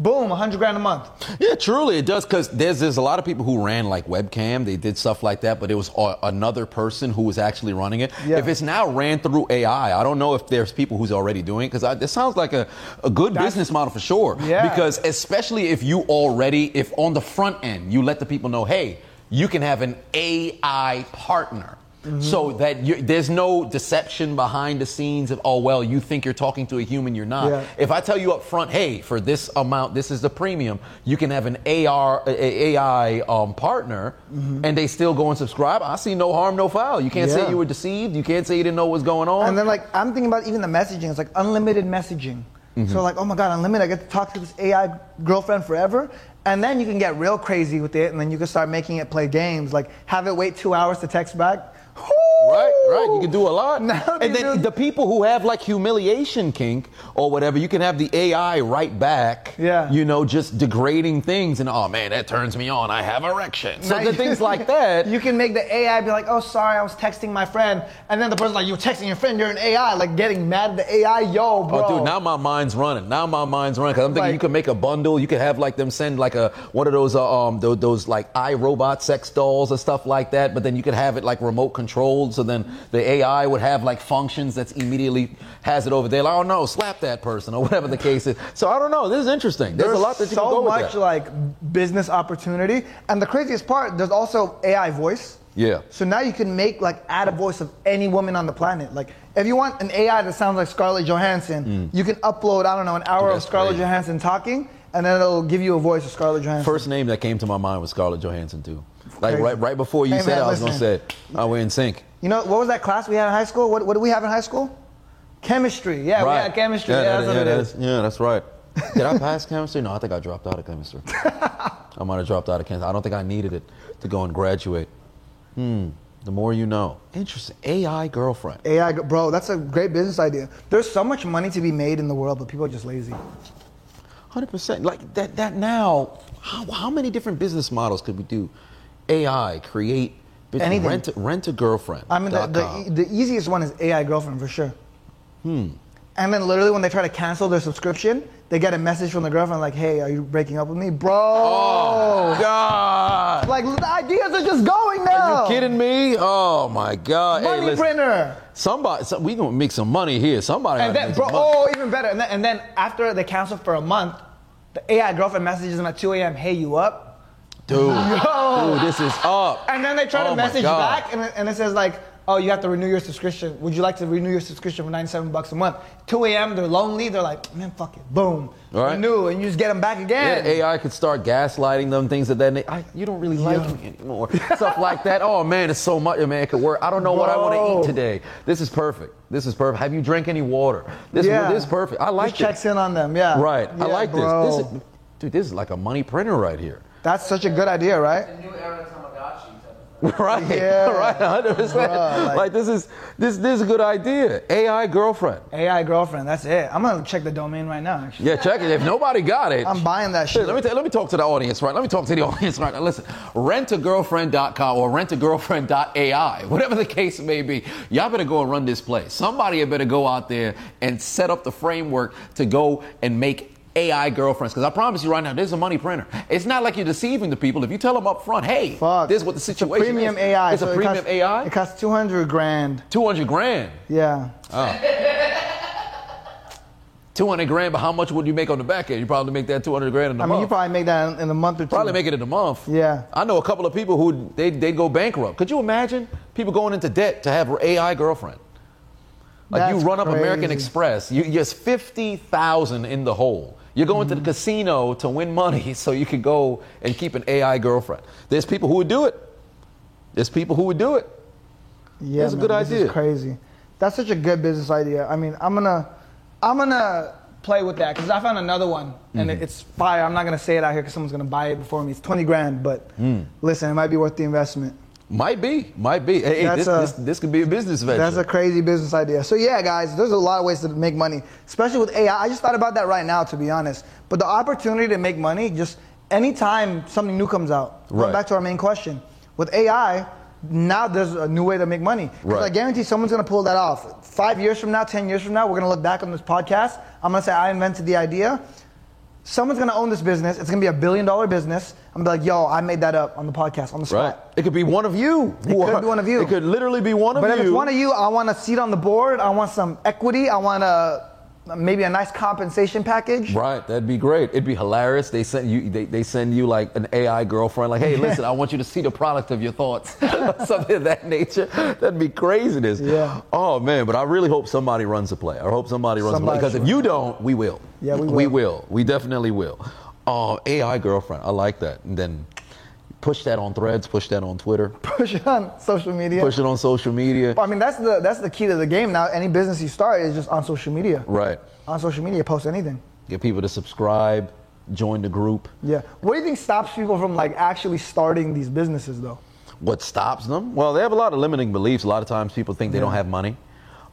Boom, 100 grand a month. Yeah, truly it does because there's there's a lot of people who ran like webcam. They did stuff like that, but it was a, another person who was actually running it. Yeah. If it's now ran through AI, I don't know if there's people who's already doing it because it sounds like a, a good That's- business model for sure. Yeah. Because especially if you already if on the front end you let the people know, hey, you can have an AI partner. So that you, there's no deception behind the scenes of oh well you think you're talking to a human you're not. Yeah. If I tell you up front, hey, for this amount, this is the premium, you can have an AR a- AI um, partner, and they still go and subscribe. I see no harm, no foul. You can't Yeah. say you were deceived. You can't say you didn't know what's going on. And then like I'm thinking about even the messaging. It's like unlimited messaging. Mm-hmm. So like, oh my god, unlimited. I get to talk to this AI girlfriend forever. And then you can get real crazy with it, and then you can start making it play games. Like have it wait two hours to text back. Right, right. You can do a lot. Now and then dudes- the people who have like humiliation kink or whatever, you can have the AI right back. Yeah. You know, just degrading things and oh man, that turns me on. I have erection. So Now the you- things like that. *laughs* You can make the AI be like, oh, sorry, I was texting my friend. And then the person's like, you're texting your friend, you're an AI. Like getting mad at the AI, yo, bro. Oh, dude, now my mind's running. Now my mind's running because I'm thinking Like- you could make a bundle. You could have like them send like a one of those uh, um those, those like iRobot sex dolls or stuff like that. But then you could have it like remote controlled. So then the AI would have like functions that's immediately has it over there. Like, oh no, slap that person or whatever the case is. So I don't know. This is interesting. There's, a lot that you so can go much with that. like business opportunity. And the craziest part, there's also AI voice. Yeah. So now you can make like add a voice of any woman on the planet. Like if you want an AI that sounds like Scarlett Johansson, you can upload I don't know an hour Mm. Dude, of Scarlett crazy. Johansson talking, and then it'll give you a voice of Scarlett Johansson. First name that came to my mind was Scarlett Johansson too. Like Crazy. right right before you Hey, said man, it, I was gonna say, oh, we're in sync. You know what was that class we had in high school? What, what did we have in high school? Chemistry. Yeah, we had chemistry. Yeah, that's that- what yeah, it that's, is. yeah, that's right. Did I *laughs* pass chemistry? No, I think I dropped out of chemistry. *laughs* I might have dropped out of chemistry. I don't think I needed it to go and graduate. Hmm. The more you know. Interesting. AI girlfriend. AI, bro, that's a great business idea. There's so much money to be made in the world, but people are just lazy. Hundred percent. Like that. That now. How, how many different business models could we do? AI create. Anything. Rent a, rent a girlfriend. I mean, the, the, the easiest one is AI girlfriend for sure. Hmm. And then literally when they try to cancel their subscription, they get a message from the girlfriend like, "Hey, are you breaking up with me, bro?" Oh God. Like the ideas are just going now. Are you kidding me? Oh my God. Hey, Money listen, printer. Somebody, some, we gonna make some money here. Somebody. And then, make bro, oh, even better. And then, and then after they cancel for a month, the AI girlfriend messages them at 2 a.m. Hey, you up? Dude, dude, *laughs* this is up. And then they try Oh to message back, and it, and it says like, "Oh, you have to renew your subscription. Would you like to renew your subscription for 97 bucks a month?" 2 a.m. They're lonely. They're like, "Man, fuck it." Boom. All right. Renew, and you just get them back again. Yeah, again. AI could start gaslighting them, things of that. na- I, you don't really like me anymore. Stuff like that. Oh man, it's so much. Man, it could work. I don't know what I want to eat today. This is perfect. This is perfect. Have you drank any water? This, Yeah. this is perfect. I like just it. checks in on them. Yeah. Right. I like bro. this. This is, dude, this is like a money printer right here. That's such a good idea, right? The new era Tamagotchi type of thing. Right, *laughs* Yeah. right, *laughs* hundred percent. Like, like- this is this this is a good idea. AI girlfriend. AI girlfriend. That's it. I'm gonna check the domain right now. Actually, Yeah, check it. If nobody got it, I'm buying that shit. let me tell, let me talk to the audience right. Let me talk to the *laughs* audience right now. Listen, rentagirlfriend.com or rentagirlfriend.ai, whatever the case may be. Y'all better go and run this place. Somebody better go out there and set up the framework to go and make AI girlfriends. Because I promise you right now, there's a money printer. It's not like you're deceiving the people. If you tell them up front, hey, Fuck. this is what the It's a situation premium is. AI. It's so a it premium costs- AI. It costs 200 grand. 200 grand. Yeah. 200 grand, but how much would you make on the back end? You probably make that 200 grand in a I mean, month. you probably make that in, a month or two. Probably make it in a month. Yeah. I know a couple of people who they they go bankrupt. Could you imagine people going into debt to have an AI girlfriend? Like That's you run up American. Express, you just fifty thousand in the hole. You're going to the Mm-hmm. casino to win money *laughs* so you can go and keep an AI girlfriend. There's people who would do it. There's people who would do it. Yeah, That's a good this idea. Is crazy. That's such a good business idea. I mean, I'm gonna, I'm gonna play with that because I found another one and Mm-hmm. it's fire. I'm not gonna say it out here because someone's gonna buy it before me. It's 20 grand, but Mm. listen, it might be worth the investment. Might be, might be. Hey, That's this, a- this this could be a business venture. That's a crazy business idea. So yeah, guys, there's a lot of ways to make money, especially with AI. I just thought about that right now, to be honest. But the opportunity to make money, just anytime something new comes out. Going Right. back to our main question, with AI, now there's a new way to make money. Right. I guarantee someone's gonna pull that off. Five years from now, ten years from now, we're gonna look back on this podcast. I'm gonna say I invented the idea. Someone's gonna own this business. It's gonna be a billion dollar business. I'm gonna be like, yo, I made that up on the podcast on the spot. right. It could be one of you. It could be one of you. It could literally be one of But you. if it's one of you, I want a seat on the board. I want some equity. I want a maybe a nice compensation package. Right, that'd be great. It'd be hilarious. They send you, they, they send you like an AI girlfriend, like, hey, listen, I want you to see the product of your thoughts, *laughs* something of that nature. That'd be craziness. Yeah. Oh man, but I really hope somebody runs the play. I hope somebody runs Somebody the play because if you don't, we will. Yeah, we will. We will. We definitely will. Oh, AI girlfriend, I like that. And then push that on Threads, push that on Twitter, *laughs* Push it on social media. push it on social media. I mean, that's the that's the key to the game now. Any business you start is just on social media. Right. On social media, post anything. Get people to subscribe, join the group. Yeah. What do you think stops people from like actually starting these businesses though? What stops them? Well, they have a lot of limiting beliefs. A lot of times people think they Yeah. don't have money.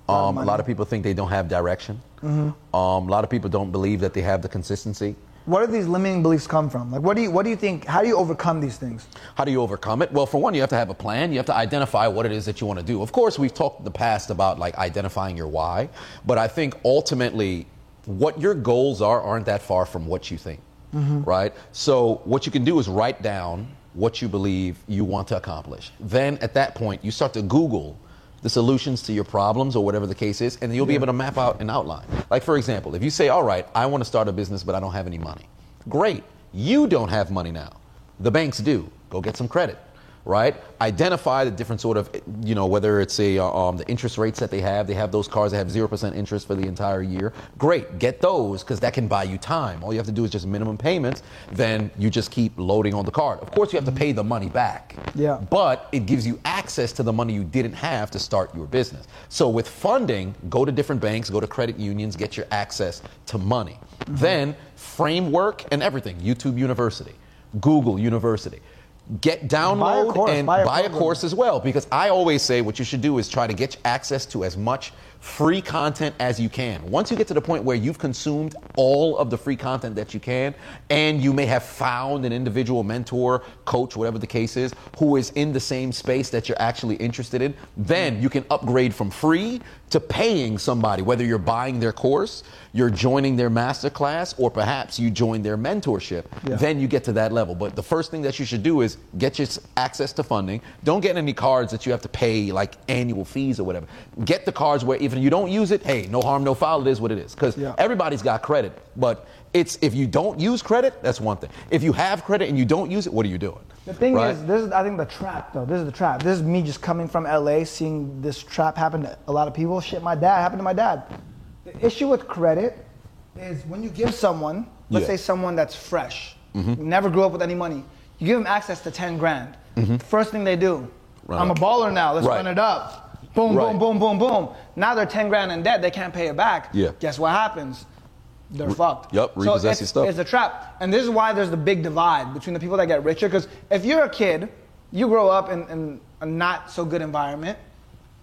Um, a lot of people think they don't have direction. Um, a lot of people don't believe that they have the consistency. Where do these limiting beliefs come from? Like, what do you what do you think? How do you overcome these things? How do you overcome it? Well, for one, you have to have a plan. You have to identify what it is that you want to do. Of course, we've talked in the past about like identifying your why, but I think ultimately what your goals are aren't that far from what you think, mm-hmm. right? So what you can do is write down what you believe you want to accomplish. Then at that point, you start to Google the solutions to your problems or whatever the case is, and you'll be able to map out an outline. Like for example, if you say, "All right, I want to start a business, but I don't have any money," great. You don't have money now. The banks do. Go get some credit, right? Identify the different sort of, you know, whether it's a uh, um, the interest rates that they have. They have those cars that have zero percent interest for the entire year. Great, get those because that can buy you time. All you have to do is just minimum payments. Then you just keep loading on the card. Of course, you have to pay the money back. Yeah. But it gives you access to the money you didn't have to start your business. So with funding, go to different banks, go to credit unions, get your access to money. Then framework and everything. YouTube University, Google University. Get download course, and buy a buy a course as well because I always say what you should do is try to get access to as much free content as you can. Once you get to the point where you've consumed all of the free content that you can, and you may have found an individual mentor, coach, whatever the case is, who is in the same space that you're actually interested in, then you can upgrade from free to paying somebody, whether you're buying their course, you're joining their masterclass, or perhaps you join their mentorship. Yeah. Then you get to that level. But the first thing that you should do is get your access to funding. Don't get any cards that you have to pay like annual fees or whatever. Get the cards where if you don't use it, hey, no harm, no foul. It is what it is. Because Yeah. everybody's got credit, but it's if you don't use credit, that's one thing. If you have credit and you don't use it, what are you doing? The thing Right? is, this is I think the trap though. This is the trap. This is me just coming from LA, seeing this trap happen to a lot of people. Shit, my dad happened to my dad. The issue with credit is when you give someone, let's Yeah. say someone that's fresh, mm-hmm. never grew up with any money, you give them access to ten grand. Mm-hmm. First thing they do, Run I'm a baller now. Let's Right. run it up. Boom, Right. boom, boom, boom, boom. Now they're ten grand in debt. They can't pay it back. Yeah. Guess what happens? They're fucked. yup, So repossess it's- your stuff. It's a trap. And this is why there's the big divide between the people that get richer. Because if you're a kid, you grow up in, in a not so good environment.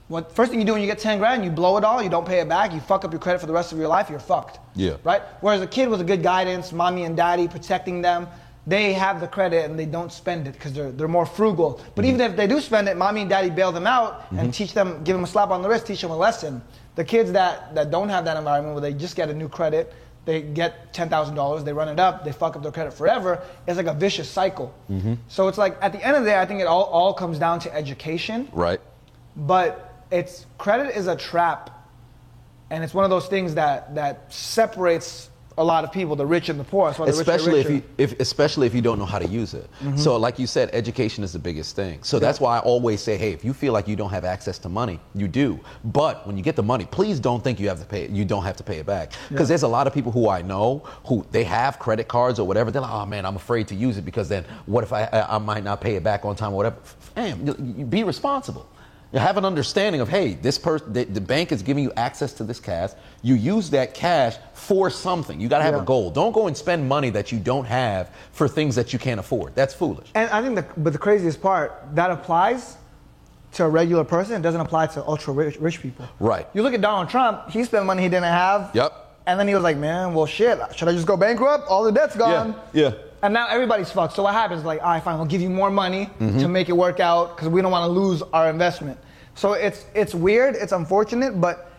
What first thing you do when you get 10 grand, you blow it all, you don't pay it back, you fuck up your credit for the rest of your life, you're fucked. Yeah. Right? Whereas a kid with a good guidance, mommy and daddy protecting them, they have the credit and they don't spend it because they're, they're more frugal. But mm-hmm. even if they do spend it, mommy and daddy bail them out and mm-hmm. teach them, give them a slap on the wrist, teach them a lesson. The kids that, that don't have that environment where they just get a new credit, they get $10,000, they run it up, they fuck up their credit forever. It's like a vicious cycle. Mm-hmm. So it's like, at the end of the day, I think it all, all comes down to education Right. but it's credit is a trap and it's one of those things that that separates a lot of people the rich and the poor the especially if you if especially if you don't know how to use it. Mm-hmm. So like you said education is the biggest thing. So that's why i always say hey if you feel like you don't have access to money you do. But when you get the money please don't think you have to pay you don't have to pay it back. Because there's a lot of people who i know who they have credit cards or whatever they're like oh man i'm afraid to use it because then what if i i, I might not pay it back on time or whatever. Damn, be responsible have an understanding of hey this person the, the bank is giving you access to this cash. You use that cash for something. You got to have Yeah. a goal. Don't go and spend money that you don't have for things that you can't afford. That's foolish. And i think the but the craziest part that applies to a regular person. It doesn't apply to ultra rich, rich people. Right. you look at donald trump he spent money he didn't have. Yep. and then he was like man well shit. Should i just go bankrupt? All the debt's gone. Yeah. And now everybody's fucked. So what happens? Like, all right, fine, we'll give you more money Mm-hmm. to make it work out because we don't want to lose our investment. So it's it's weird, it's unfortunate, but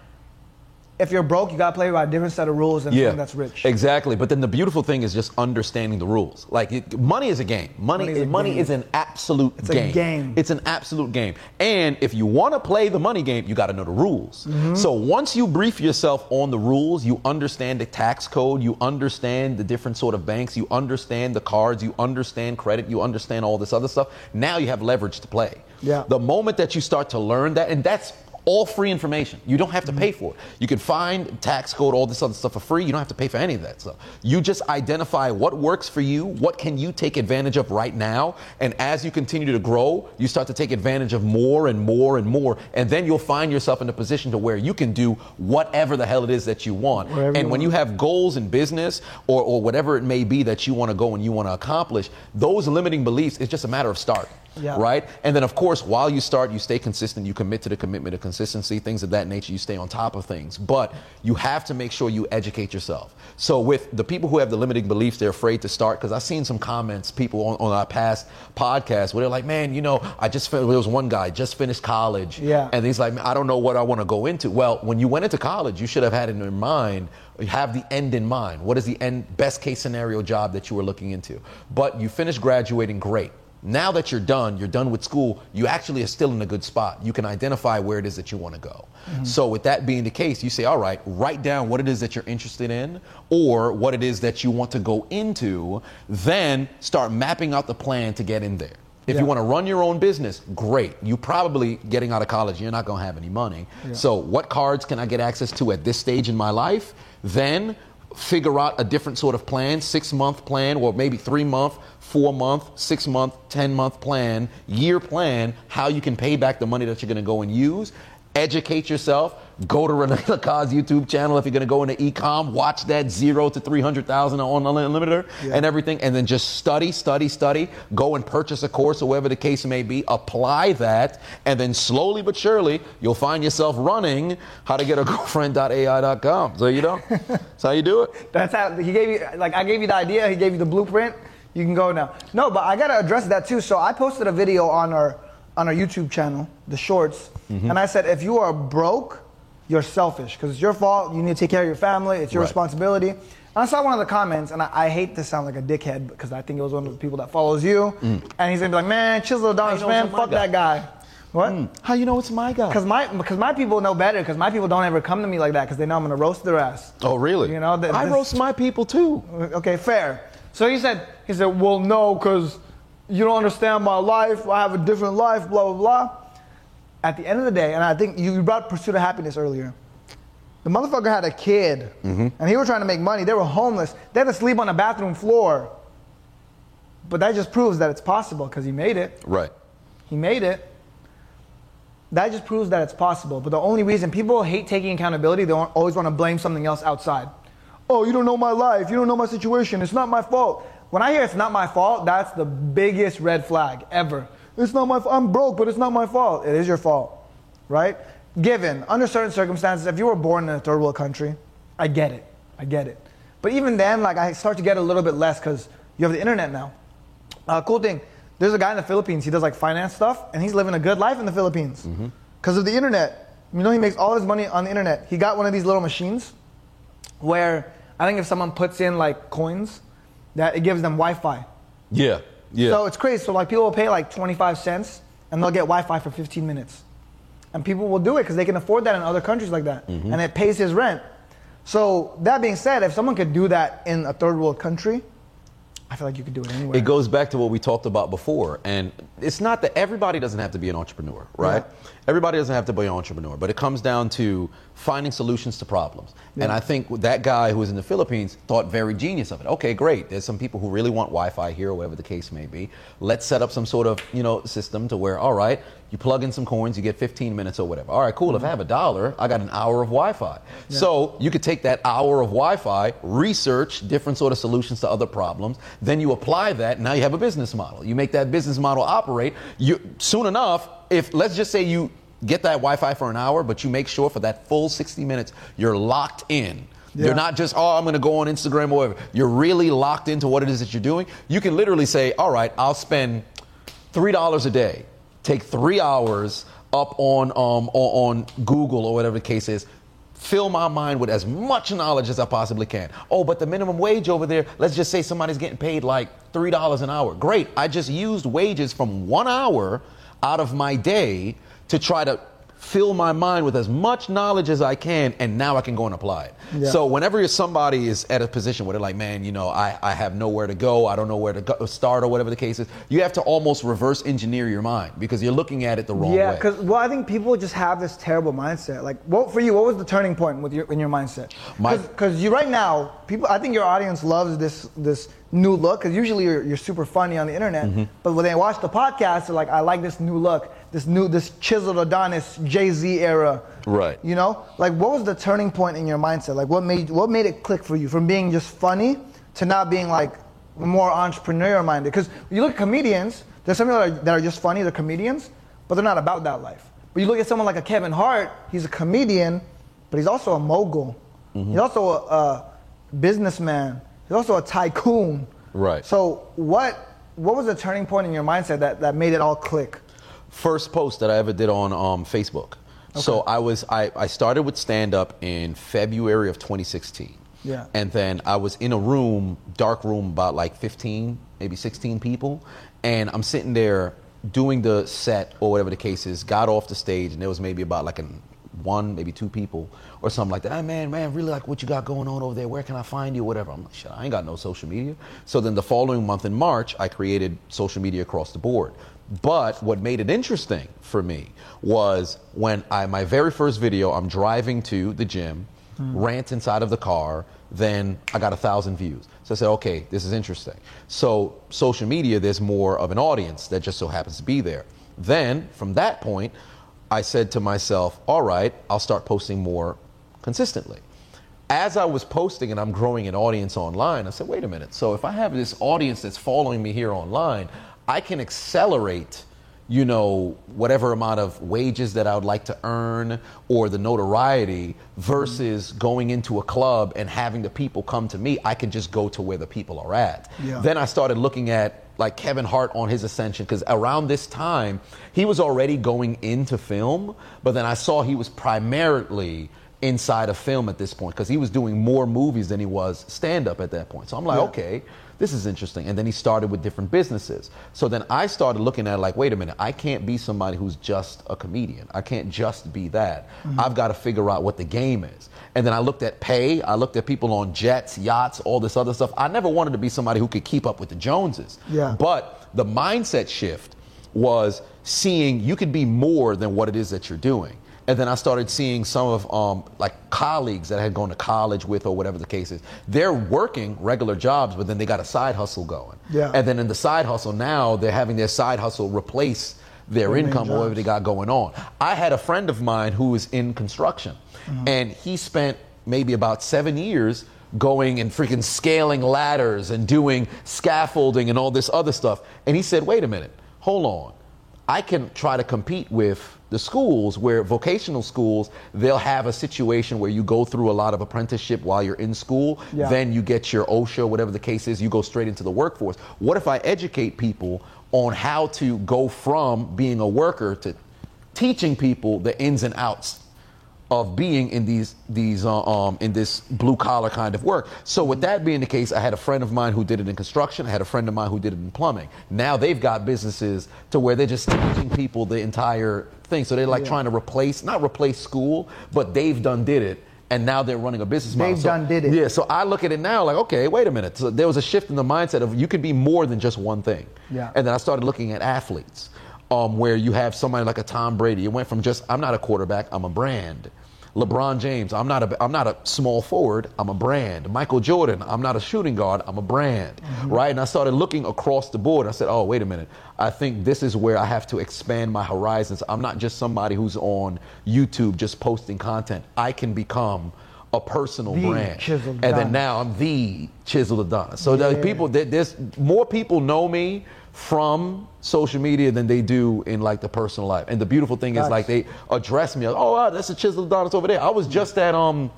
if you're broke, you gotta play by a different set of rules than someone that's rich. Exactly. But then the beautiful thing is just understanding the rules. Like it, money is a game. Money, Money is money game. is an absolute It's a game. game. It's an absolute game. And if you want to play the money game, you got to know the rules. Mm-hmm. So once you brief yourself on the rules, you understand the tax code, you understand the different sort of banks, you understand the cards, you understand credit, you understand all this other stuff. Now you have leverage to play. Yeah. The moment that you start to learn that, and that's all free information. You don't have to pay for it. You can find tax code, all this other stuff for free. You don't have to pay for any of that stuff. You just identify what works for you, what can you take advantage of right now, and as you continue to grow, you start to take advantage of more and more and more, and then you'll find yourself in a position to where you can do whatever the hell it is that you want. Whatever and when you have goals in business or, or whatever it may be that you want to go and you want to accomplish, those limiting beliefs, it's just a matter of starting Yeah. right? And then, of course, while you start, you stay consistent, you commit to the commitment of consistency, things of that nature, you stay on top of things. But you have to make sure you educate yourself. So, with the people who have the limiting beliefs, they're afraid to start, because I've seen some comments, people on, on our past podcast where they're like, man, you know, I just, there was one guy, just finished college. Yeah. And he's like, I don't know what I want to go into. Well, when you went into college, you should have had in your mind, have the end in mind. What is the end, best case scenario job that you were looking into? But you finished graduating, great. Now that you're done, you're done with school, you actually are still in a good spot. You can identify where it is that you want to go. Mm-hmm. So, with that being the case, you say, all right, write down what it is that you're interested in or what it is that you want to go into, then start mapping out the plan to get in there. If Yeah. you want to run your own business, great. You probably getting out of college, you're not going to have any money. So, what cards can I get access to at this stage in my life? Then figure out a different sort of plan, six month plan, or maybe three month, four month, six month, 10 month plan, year plan, how you can pay back the money that you're going to go and use. Educate yourself. Go to Rene Lacad's YouTube channel if you're going to go into ecom. Watch that zero to 300,000 on Unlimited and everything. And then just study, study, study. Go and purchase a course or whatever the case may be. Apply that. And then slowly but surely, you'll find yourself running how to get a *laughs* girlfriend.ai.com. So you know, that's how you do it. *laughs* That's how he gave you like I gave you the idea, he gave you the blueprint. You can go now. No, but I gotta address that too. So I posted a video on our on our YouTube channel, the shorts, Mm-hmm. and I said if you are broke, you're selfish because it's your fault. You need to take care of your family. It's your Right. responsibility. And I saw one of the comments, and I, I hate to sound like a dickhead because I think it was one of the people that follows you, mm. and he's gonna be like, "Man, Chisel Adonis, know man, fuck guy." that guy." What? Mm. How you know it's my guy? Because my because my people know better. Because my people don't ever come to me like that because they know I'm gonna roast their ass. Oh, really? You know, that- I this- roast my people too. Okay, fair. So he said, he said, well, no, because you don't understand my life. I have a different life, blah, blah, blah. At the end of the day, and I think you brought Pursuit of Happiness earlier. The motherfucker had a kid, mm-hmm. and he was trying to make money. They were homeless. They had to sleep on a bathroom floor. But that just proves that it's possible because he made it. Right. He made it. That just proves that it's possible. But the only reason people hate taking accountability, they always want to blame something else outside. Oh, you don't know my life. You don't know my situation. It's not my fault. When I hear it's not my fault, that's the biggest red flag ever. It's not my fault. I'm broke, but it's not my fault. It is your fault, right? Given, under certain circumstances, if you were born in a third world country, I get it. I get it. But even then, like, I start to get a little bit less because you have the internet now. Uh, cool thing. There's a guy in the Philippines. He does like finance stuff, and he's living a good life in the Philippines because of the internet. You know, he makes all his money on the internet. He got one of these little machines where I think if someone puts in like coins, that it gives them Wi-Fi. Yeah. Yeah. So it's crazy. So like people will pay like 25 cents, and they'll get Wi-Fi for 15 minutes, and people will do it because they can afford that in other countries like that, Mm-hmm. and it pays his rent. So that being said, if someone could do that in a third world country, I feel like you could do it anywhere. It goes back to what we talked about before. And it's not that everybody doesn't have to be an entrepreneur, right? Yeah. Everybody doesn't have to be an entrepreneur, but it comes down to finding solutions to problems. And I think that guy who was in the Philippines thought very genius of it. Okay, great. There's some people who really want Wi-Fi here, or whatever the case may be. Let's set up some sort of you know system to where, all right, you plug in some coins, you get 15 minutes or whatever. All right, cool. If I mm-hmm. have a dollar, I got an hour of Wi-Fi. So you could take that hour of Wi-Fi, research different sort of solutions to other problems, then you apply that. Now you have a business model. You make that business model operate. You soon enough, if let's just say you get that Wi-Fi for an hour, but you make sure for that full 60 minutes you're locked in. Yeah. You're not just, oh, I'm going to go on Instagram or whatever. You're really locked into what it is that you're doing. You can literally say, all right, I'll spend $3 a day, take three hours up on, um, on, on Google or whatever the case is, fill my mind with as much knowledge as I possibly can. Oh, but the minimum wage over there, let's just say somebody's getting paid like $3 an hour. Great. I just used wages from one hour out of my day to try to fill my mind with as much knowledge as I can, and now I can go and apply it. Yeah. So whenever somebody is at a position where they're like, man, you know, I, I have nowhere to go, I don't know where to go, start or whatever the case is, you have to almost reverse engineer your mind because you're looking at it the wrong Yeah, way. Yeah, because well, I think people just have this terrible mindset. Like, what for you? What was the turning point with your in your mindset? Because you right now, people. I think your audience loves this this new look. Because usually you're, you're super funny on the internet, Mm-hmm. but when they watch the podcast, they're like, I like this new look, this new this chiseled Adonis Jay Z era. Right. You know, like what was the turning point in your mindset? Like, what made what made it click for you from being just funny to now being like more entrepreneur minded? Because you look at comedians, there's some people that are, that are just funny, they're comedians, but they're not about that life. But you look at someone like a Kevin Hart, he's a comedian, but he's also a mogul. Mm-hmm. He's also a, a businessman. He's also a tycoon. Right. So what what was the turning point in your mindset that, that made it all click? First post that I ever did on um, Facebook. So I was I, I started with stand up in February of 2016. Yeah. And then I was in a room, dark room, about like 15, maybe 16 people, and I'm sitting there doing the set or whatever the case is. Got off the stage, and there was maybe about like an one, maybe two people or something like that. Hey man, man, really like what you got going on over there. Where can I find you? Whatever. I'm like, shit, I ain't got no social media. So then the following month in March, I created social media across the board. But what made it interesting for me was when I my very first video, I'm driving to the gym, hmm. rant inside of the car, then I got a thousand views. So I said, okay, this is interesting. So social media, there's more of an audience that just so happens to be there. Then from that point, I said to myself, all right, I'll start posting more consistently. As I was posting and I'm growing an audience online, I said, wait a minute. So if I have this audience that's following me here online, I can accelerate, you know, whatever amount of wages that I would like to earn or the notoriety versus going into a club and having the people come to me. I can just go to where the people are at. Yeah. Then I started looking at like Kevin Hart on his ascension because around this time he was already going into film, but then I saw he was primarily inside of film at this point because he was doing more movies than he was stand up at that point. So I'm like, Yeah. okay, this is interesting. And then he started with different businesses. So then I started looking at it like, wait a minute, I can't be somebody who's just a comedian. I can't just be that. Mm-hmm. I've got to figure out what the game is. And then I looked at pay, I looked at people on jets, yachts, all this other stuff. I never wanted to be somebody who could keep up with the Joneses. Yeah. But the mindset shift was seeing you could be more than what it is that you're doing. And then I started seeing some of um, like colleagues that I had gone to college with or whatever the case is. They're working regular jobs, but then they got a side hustle going. Yeah. And then in the side hustle now, they're having their side hustle replace their Their income or whatever they got going on. I had a friend of mine who was in construction, and he spent maybe about seven years going and freaking scaling ladders and doing scaffolding and all this other stuff. And he said, wait a minute, hold on. I can try to compete with the schools where vocational schools, they'll have a situation where you go through a lot of apprenticeship while you're in school. Yeah. Then you get your OSHA, whatever the case is, you go straight into the workforce. What if I educate people on how to go from being a worker to teaching people the ins and outs of being in these these uh, um, in this blue collar kind of work. So with that being the case, I had a friend of mine who did it in construction. I had a friend of mine who did it in plumbing. Now they've got businesses to where they're just teaching people the entire thing. So they're like Yeah. trying to replace not replace school, but they've done did it. And now they're running a business model. They've So- done did it. Yeah, so I look at it now like, okay, wait a minute. So there was a shift in the mindset of you could be more than just one thing. Yeah. And then I started looking at athletes, um, where you have somebody like a Tom Brady. It went from just I'm not a quarterback, I'm a brand. LeBron James, I'm not a I'm not a small forward, I'm a brand. Michael Jordan, I'm not a shooting guard, I'm a brand. Mm-hmm. Right? And I started looking across the board. I said, "Oh, wait a minute. I think this is where I have to expand my horizons. I'm not just somebody who's on YouTube just posting content. I can become a personal The brand. and then now I'm the chiseled Adonis. So the Yeah. people there's more people know me from social media than they do in like the personal life. And the beautiful thing is like they address me. Like, oh, wow, that's a chiseled Adonis over there. I was just at um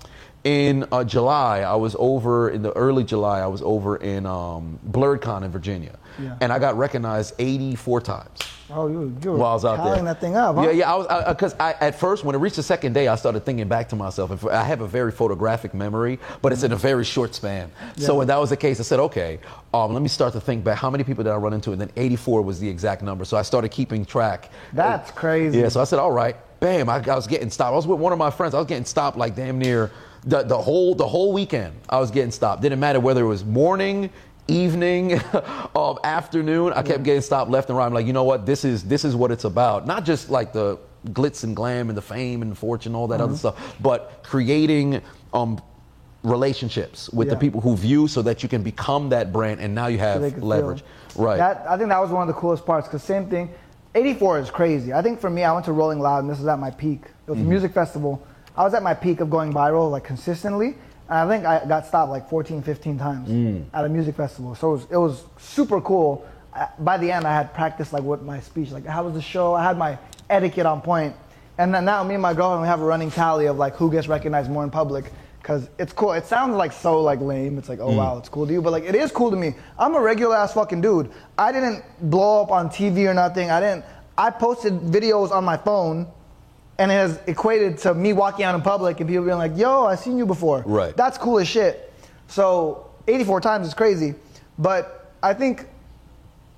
in uh, July, I was over in the early July. I was over in um, Blerdcon in Virginia, Yeah. and I got recognized 84 times Oh, you, you were while I was out there. that thing up, huh? Yeah, yeah. I was because I, at first when it reached the second day, I started thinking back to myself. And I have a very photographic memory, but it's in a very short span. So when that was the case, I said, okay, um, let me start to think back. How many people did I run into? And then 84 was the exact number. So I started keeping track. That's crazy. Yeah. So I said, all right, bam. I, I was getting stopped. I was with one of my friends. I was getting stopped like damn near the, the whole the whole weekend. I was getting stopped. Didn't matter whether it was morning. Evening, *laughs* um, afternoon, I kept getting stopped left and right. I'm like, you know what? This is this is what it's about. Not just like the glitz and glam and the fame and the fortune, all that Mm-hmm. other stuff, but creating um, relationships with the people who view, so that you can become that brand, and now you have could leverage. Right. That I think that was one of the coolest parts because same thing. 84 is crazy. I think for me, I went to Rolling Loud and this was at my peak. It was Mm-hmm. a music festival. I was at my peak of going viral like consistently. And I think I got stopped like 14, 15 times Mm. at a music festival. So it was, it was super cool. I- By the end, I had practiced like with my speech, like how was the show? I had my etiquette on point. And then now me and my girlfriend we have a running tally of like who gets recognized more in public because it's cool. It sounds like so like lame. It's like oh wow, it's cool to you, but like it is cool to me. I'm a regular ass fucking dude. I didn't blow up on TV or nothing. I didn't. I posted videos on my phone, and it has equated to me walking out in public and people being like, "Yo, I've seen you before." Right. That's cool as shit. So 84 times is crazy, but I think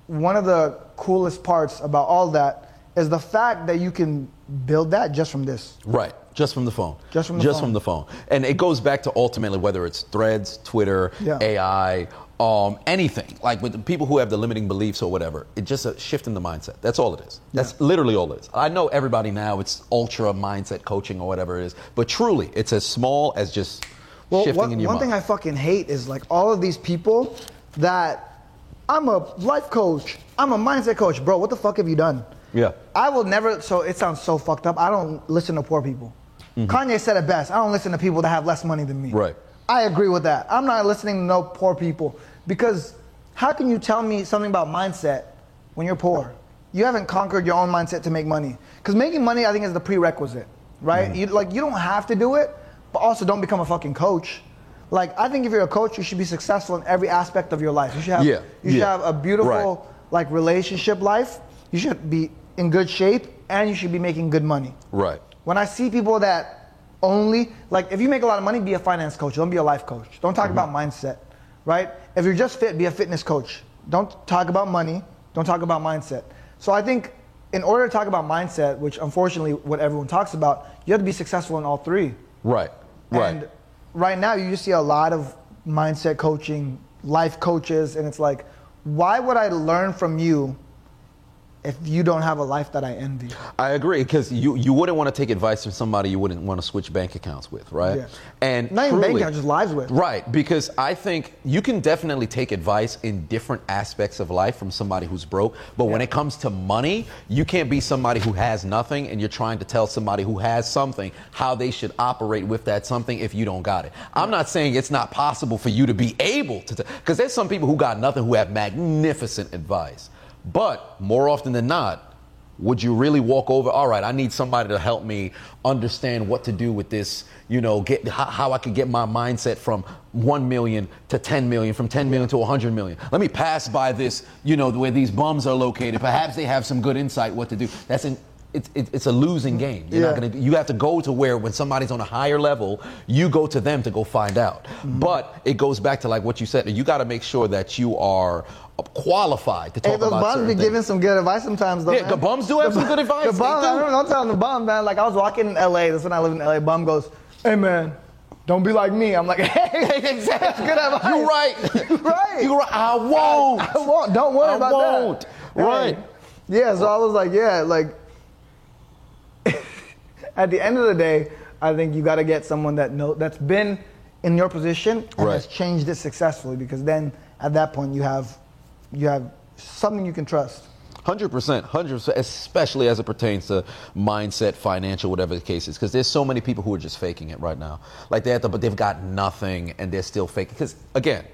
one of the coolest parts about all that is the fact that you can build that just from this. Right. Just from the phone. Just from the Just phone. from the phone. And it goes back to ultimately whether it's threads, Twitter, Yeah. AI, um, anything. Like with the people who have the limiting beliefs or whatever. It's just a shift in the mindset. That's all it is. That's Yeah. literally all it is. I know everybody now it's ultra mindset coaching or whatever it is, but truly it's as small as just Well, shifting one, in your one mind. thing I fucking hate is like all of these people that I'm a life coach, I'm a mindset coach, bro. What the fuck have you done? Yeah. I will never. So it sounds so fucked up. I don't listen to poor people. Kanye said it best. I don't listen to people that have less money than me. Mm-hmm. Right. I agree with that. I'm not listening to no poor people because how can you tell me something about mindset when you're poor? You haven't conquered your own mindset to make money. Because making money, I think, is the prerequisite, right? Mm-hmm. You, like you don't have to do it, but also don't become a fucking coach. Like I think if you're a coach, you should be successful in every aspect of your life. You should have, Yeah, you should yeah, have a beautiful right. like relationship life. You should be in good shape, and you should be making good money. right. When I see people that only like, if you make a lot of money, be a finance coach. Don't be a life coach. Don't talk about mm-hmm. mindset, right? If you're just fit, be a fitness coach. Don't talk about money. Don't talk about mindset. So I think in order to talk about mindset, which unfortunately what everyone talks about, you have to be successful in all three. Right. Right. And right now, you just see a lot of mindset coaching, life coaches, and it's like, why would I learn from you if you don't have a life that I envy? I agree because you, you wouldn't want to take advice from somebody you wouldn't want to switch bank accounts with, right? Yeah. And Not even bank accounts, just lives with. Right, because I think you can definitely take advice in different aspects of life from somebody who's broke, but when it comes to money, you can't be somebody who has nothing and you're trying to tell somebody who has something how they should operate with that something if you don't got it. I'm not saying it's not possible for you to be able to, because there's some people who got nothing who have magnificent advice. But more often than not, would you really walk over all right i need somebody to help me understand what to do with this you know get how, how i could get my mindset from 1 million to 10 million from 10 million to 100 million let me pass by this you know where these bums are located perhaps they have some good insight what to do that's an it's, it- it's a losing game. You're not gonna, you have to go to where when somebody's on a higher level, you go to them to go find out. Mm-hmm. But it goes back to like what you said. You got to make sure that you are qualified to talk Hey, those about bums be things. giving some good advice sometimes, though. Yeah, man. the bums do have some good advice. The bums, I do. don't, don't tell them the bum, man. Like I was walking in LA. That's when I live in LA. Bum goes, "Hey, man, don't be like me." I'm like, *laughs* "Hey, exactly. Good advice. You're right. You're *laughs* right. You're right. I won't. I won't. Don't worry I about won't. that. Right. Hey. Yeah. So I was like, yeah, like. *laughs* at the end of the day, I think you got to get someone that know that's been in your position and Right. has changed it successfully. Because then, at that point, you have, you have something you can trust. Hundred percent, hundred percent, especially as it pertains to mindset, financial, whatever the case is. Because there's so many people who are just faking it right now. Like they have to, but they've got nothing and they're still faking. Because again,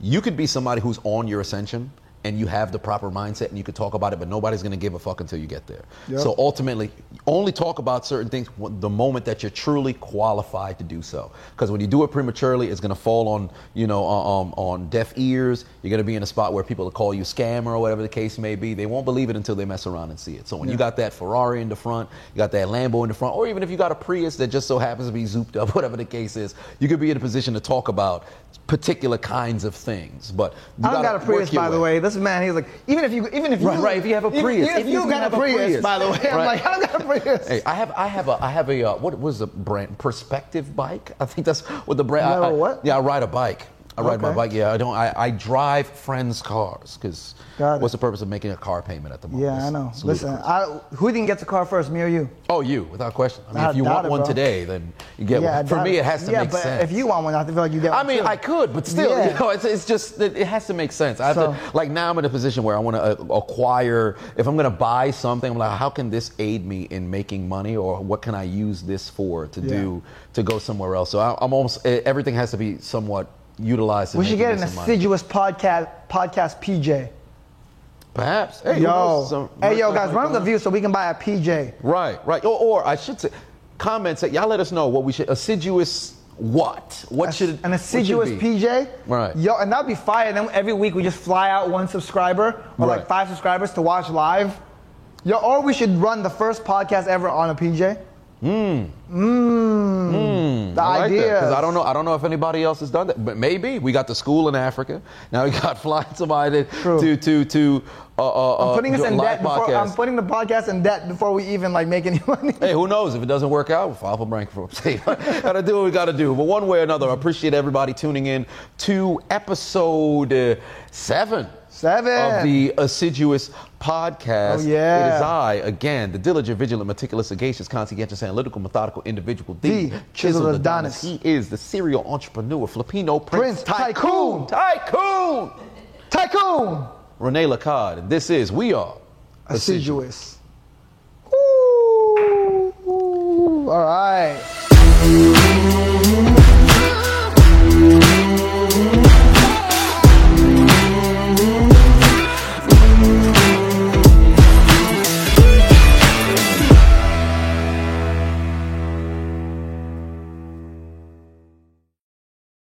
you could be somebody who's on your ascension and you have the proper mindset and you could talk about it, but nobody's going to give a fuck until you get there. Yep. So ultimately, only talk about certain things the moment that you're truly qualified to do so. Because when you do it prematurely, it's going to fall on you know uh, um, on deaf ears. You're going to be in a spot where people will call you scammer or whatever the case may be. They won't believe it until they mess around and see it. So when you got that Ferrari in the front, you got that Lambo in the front, or even if you got a Prius that just so happens to be zooped up, *laughs* whatever the case is, you could be in a position to talk about particular kinds of things. But you I don't gotta a Prius, by the way. This man, he's like, even if you, even if you, Right, right, if you have a Prius, even if even you if you got a Prius, Prius. by the way, I'm Right. like, I don't got a Prius. Hey, I have I have a I have a uh, what was the brand Perspective bike? I think that's what the brand. Have I, I- what? Yeah, I ride a bike. I ride my bike. Yeah, I don't. I, I drive friends' cars because it. what's the purpose of making a car payment at the moment? Yeah, I know. Listen. I, who didn't get the car first, me or you? oh, you without question. I mean, I if you want it, one bro. today, then you get yeah, one. For me, it has to yeah, make but sense. if you want one, I feel like you get one. I mean, too. I could, but still, Yeah. you know, it's, it's just that it has to make sense. I have So- to like now I'm in a position where I want to uh, acquire. If I'm going to buy something, I'm like, how can this aid me in making money, or what can I use this for to Yeah. do to go somewhere else? So I, I'm almost everything has to be somewhat utilized. in we should get an some money. assiduous podcast, podcast PJ. Perhaps. Hey, who yo. Some hey, yo, guys, run come the out. view so we can buy a PJ. Right, right. Or, or I should say, comments. that Y'all let us know what we should assiduous. What? What should an what should assiduous? PJ. Right. Yo, and that'd be fire. Then every week we just fly out one subscriber or like five subscribers to watch live. Yo, or we should run the first podcast ever on a PJ. Mmm. Mmm. The I idea. because I don't know. I don't know if anybody else has done that, but maybe we got the school in Africa. Now we got *laughs* flying somebody True. to to to. Uh, uh, I'm putting uh, us in debt before I'm putting the podcast in debt before we even like make any *laughs* money. Hey, who knows? If it doesn't work out, we'll file for bankruptcy. *laughs* gotta do what we gotta do. But one way or another, I appreciate everybody tuning in to episode uh, seven. Seven. Of the assiduous podcast. Oh, yeah. It is I, again, the diligent, vigilant, meticulous, sagacious, conscientious, analytical, methodical, individual, the, the Chisel Adonis. He is the serial entrepreneur, Filipino prince, prince tycoon. Tycoon. Tycoon. tycoon. Rene Lacad. And this is We Are Assiduous. Assiduous. Ooh, all right.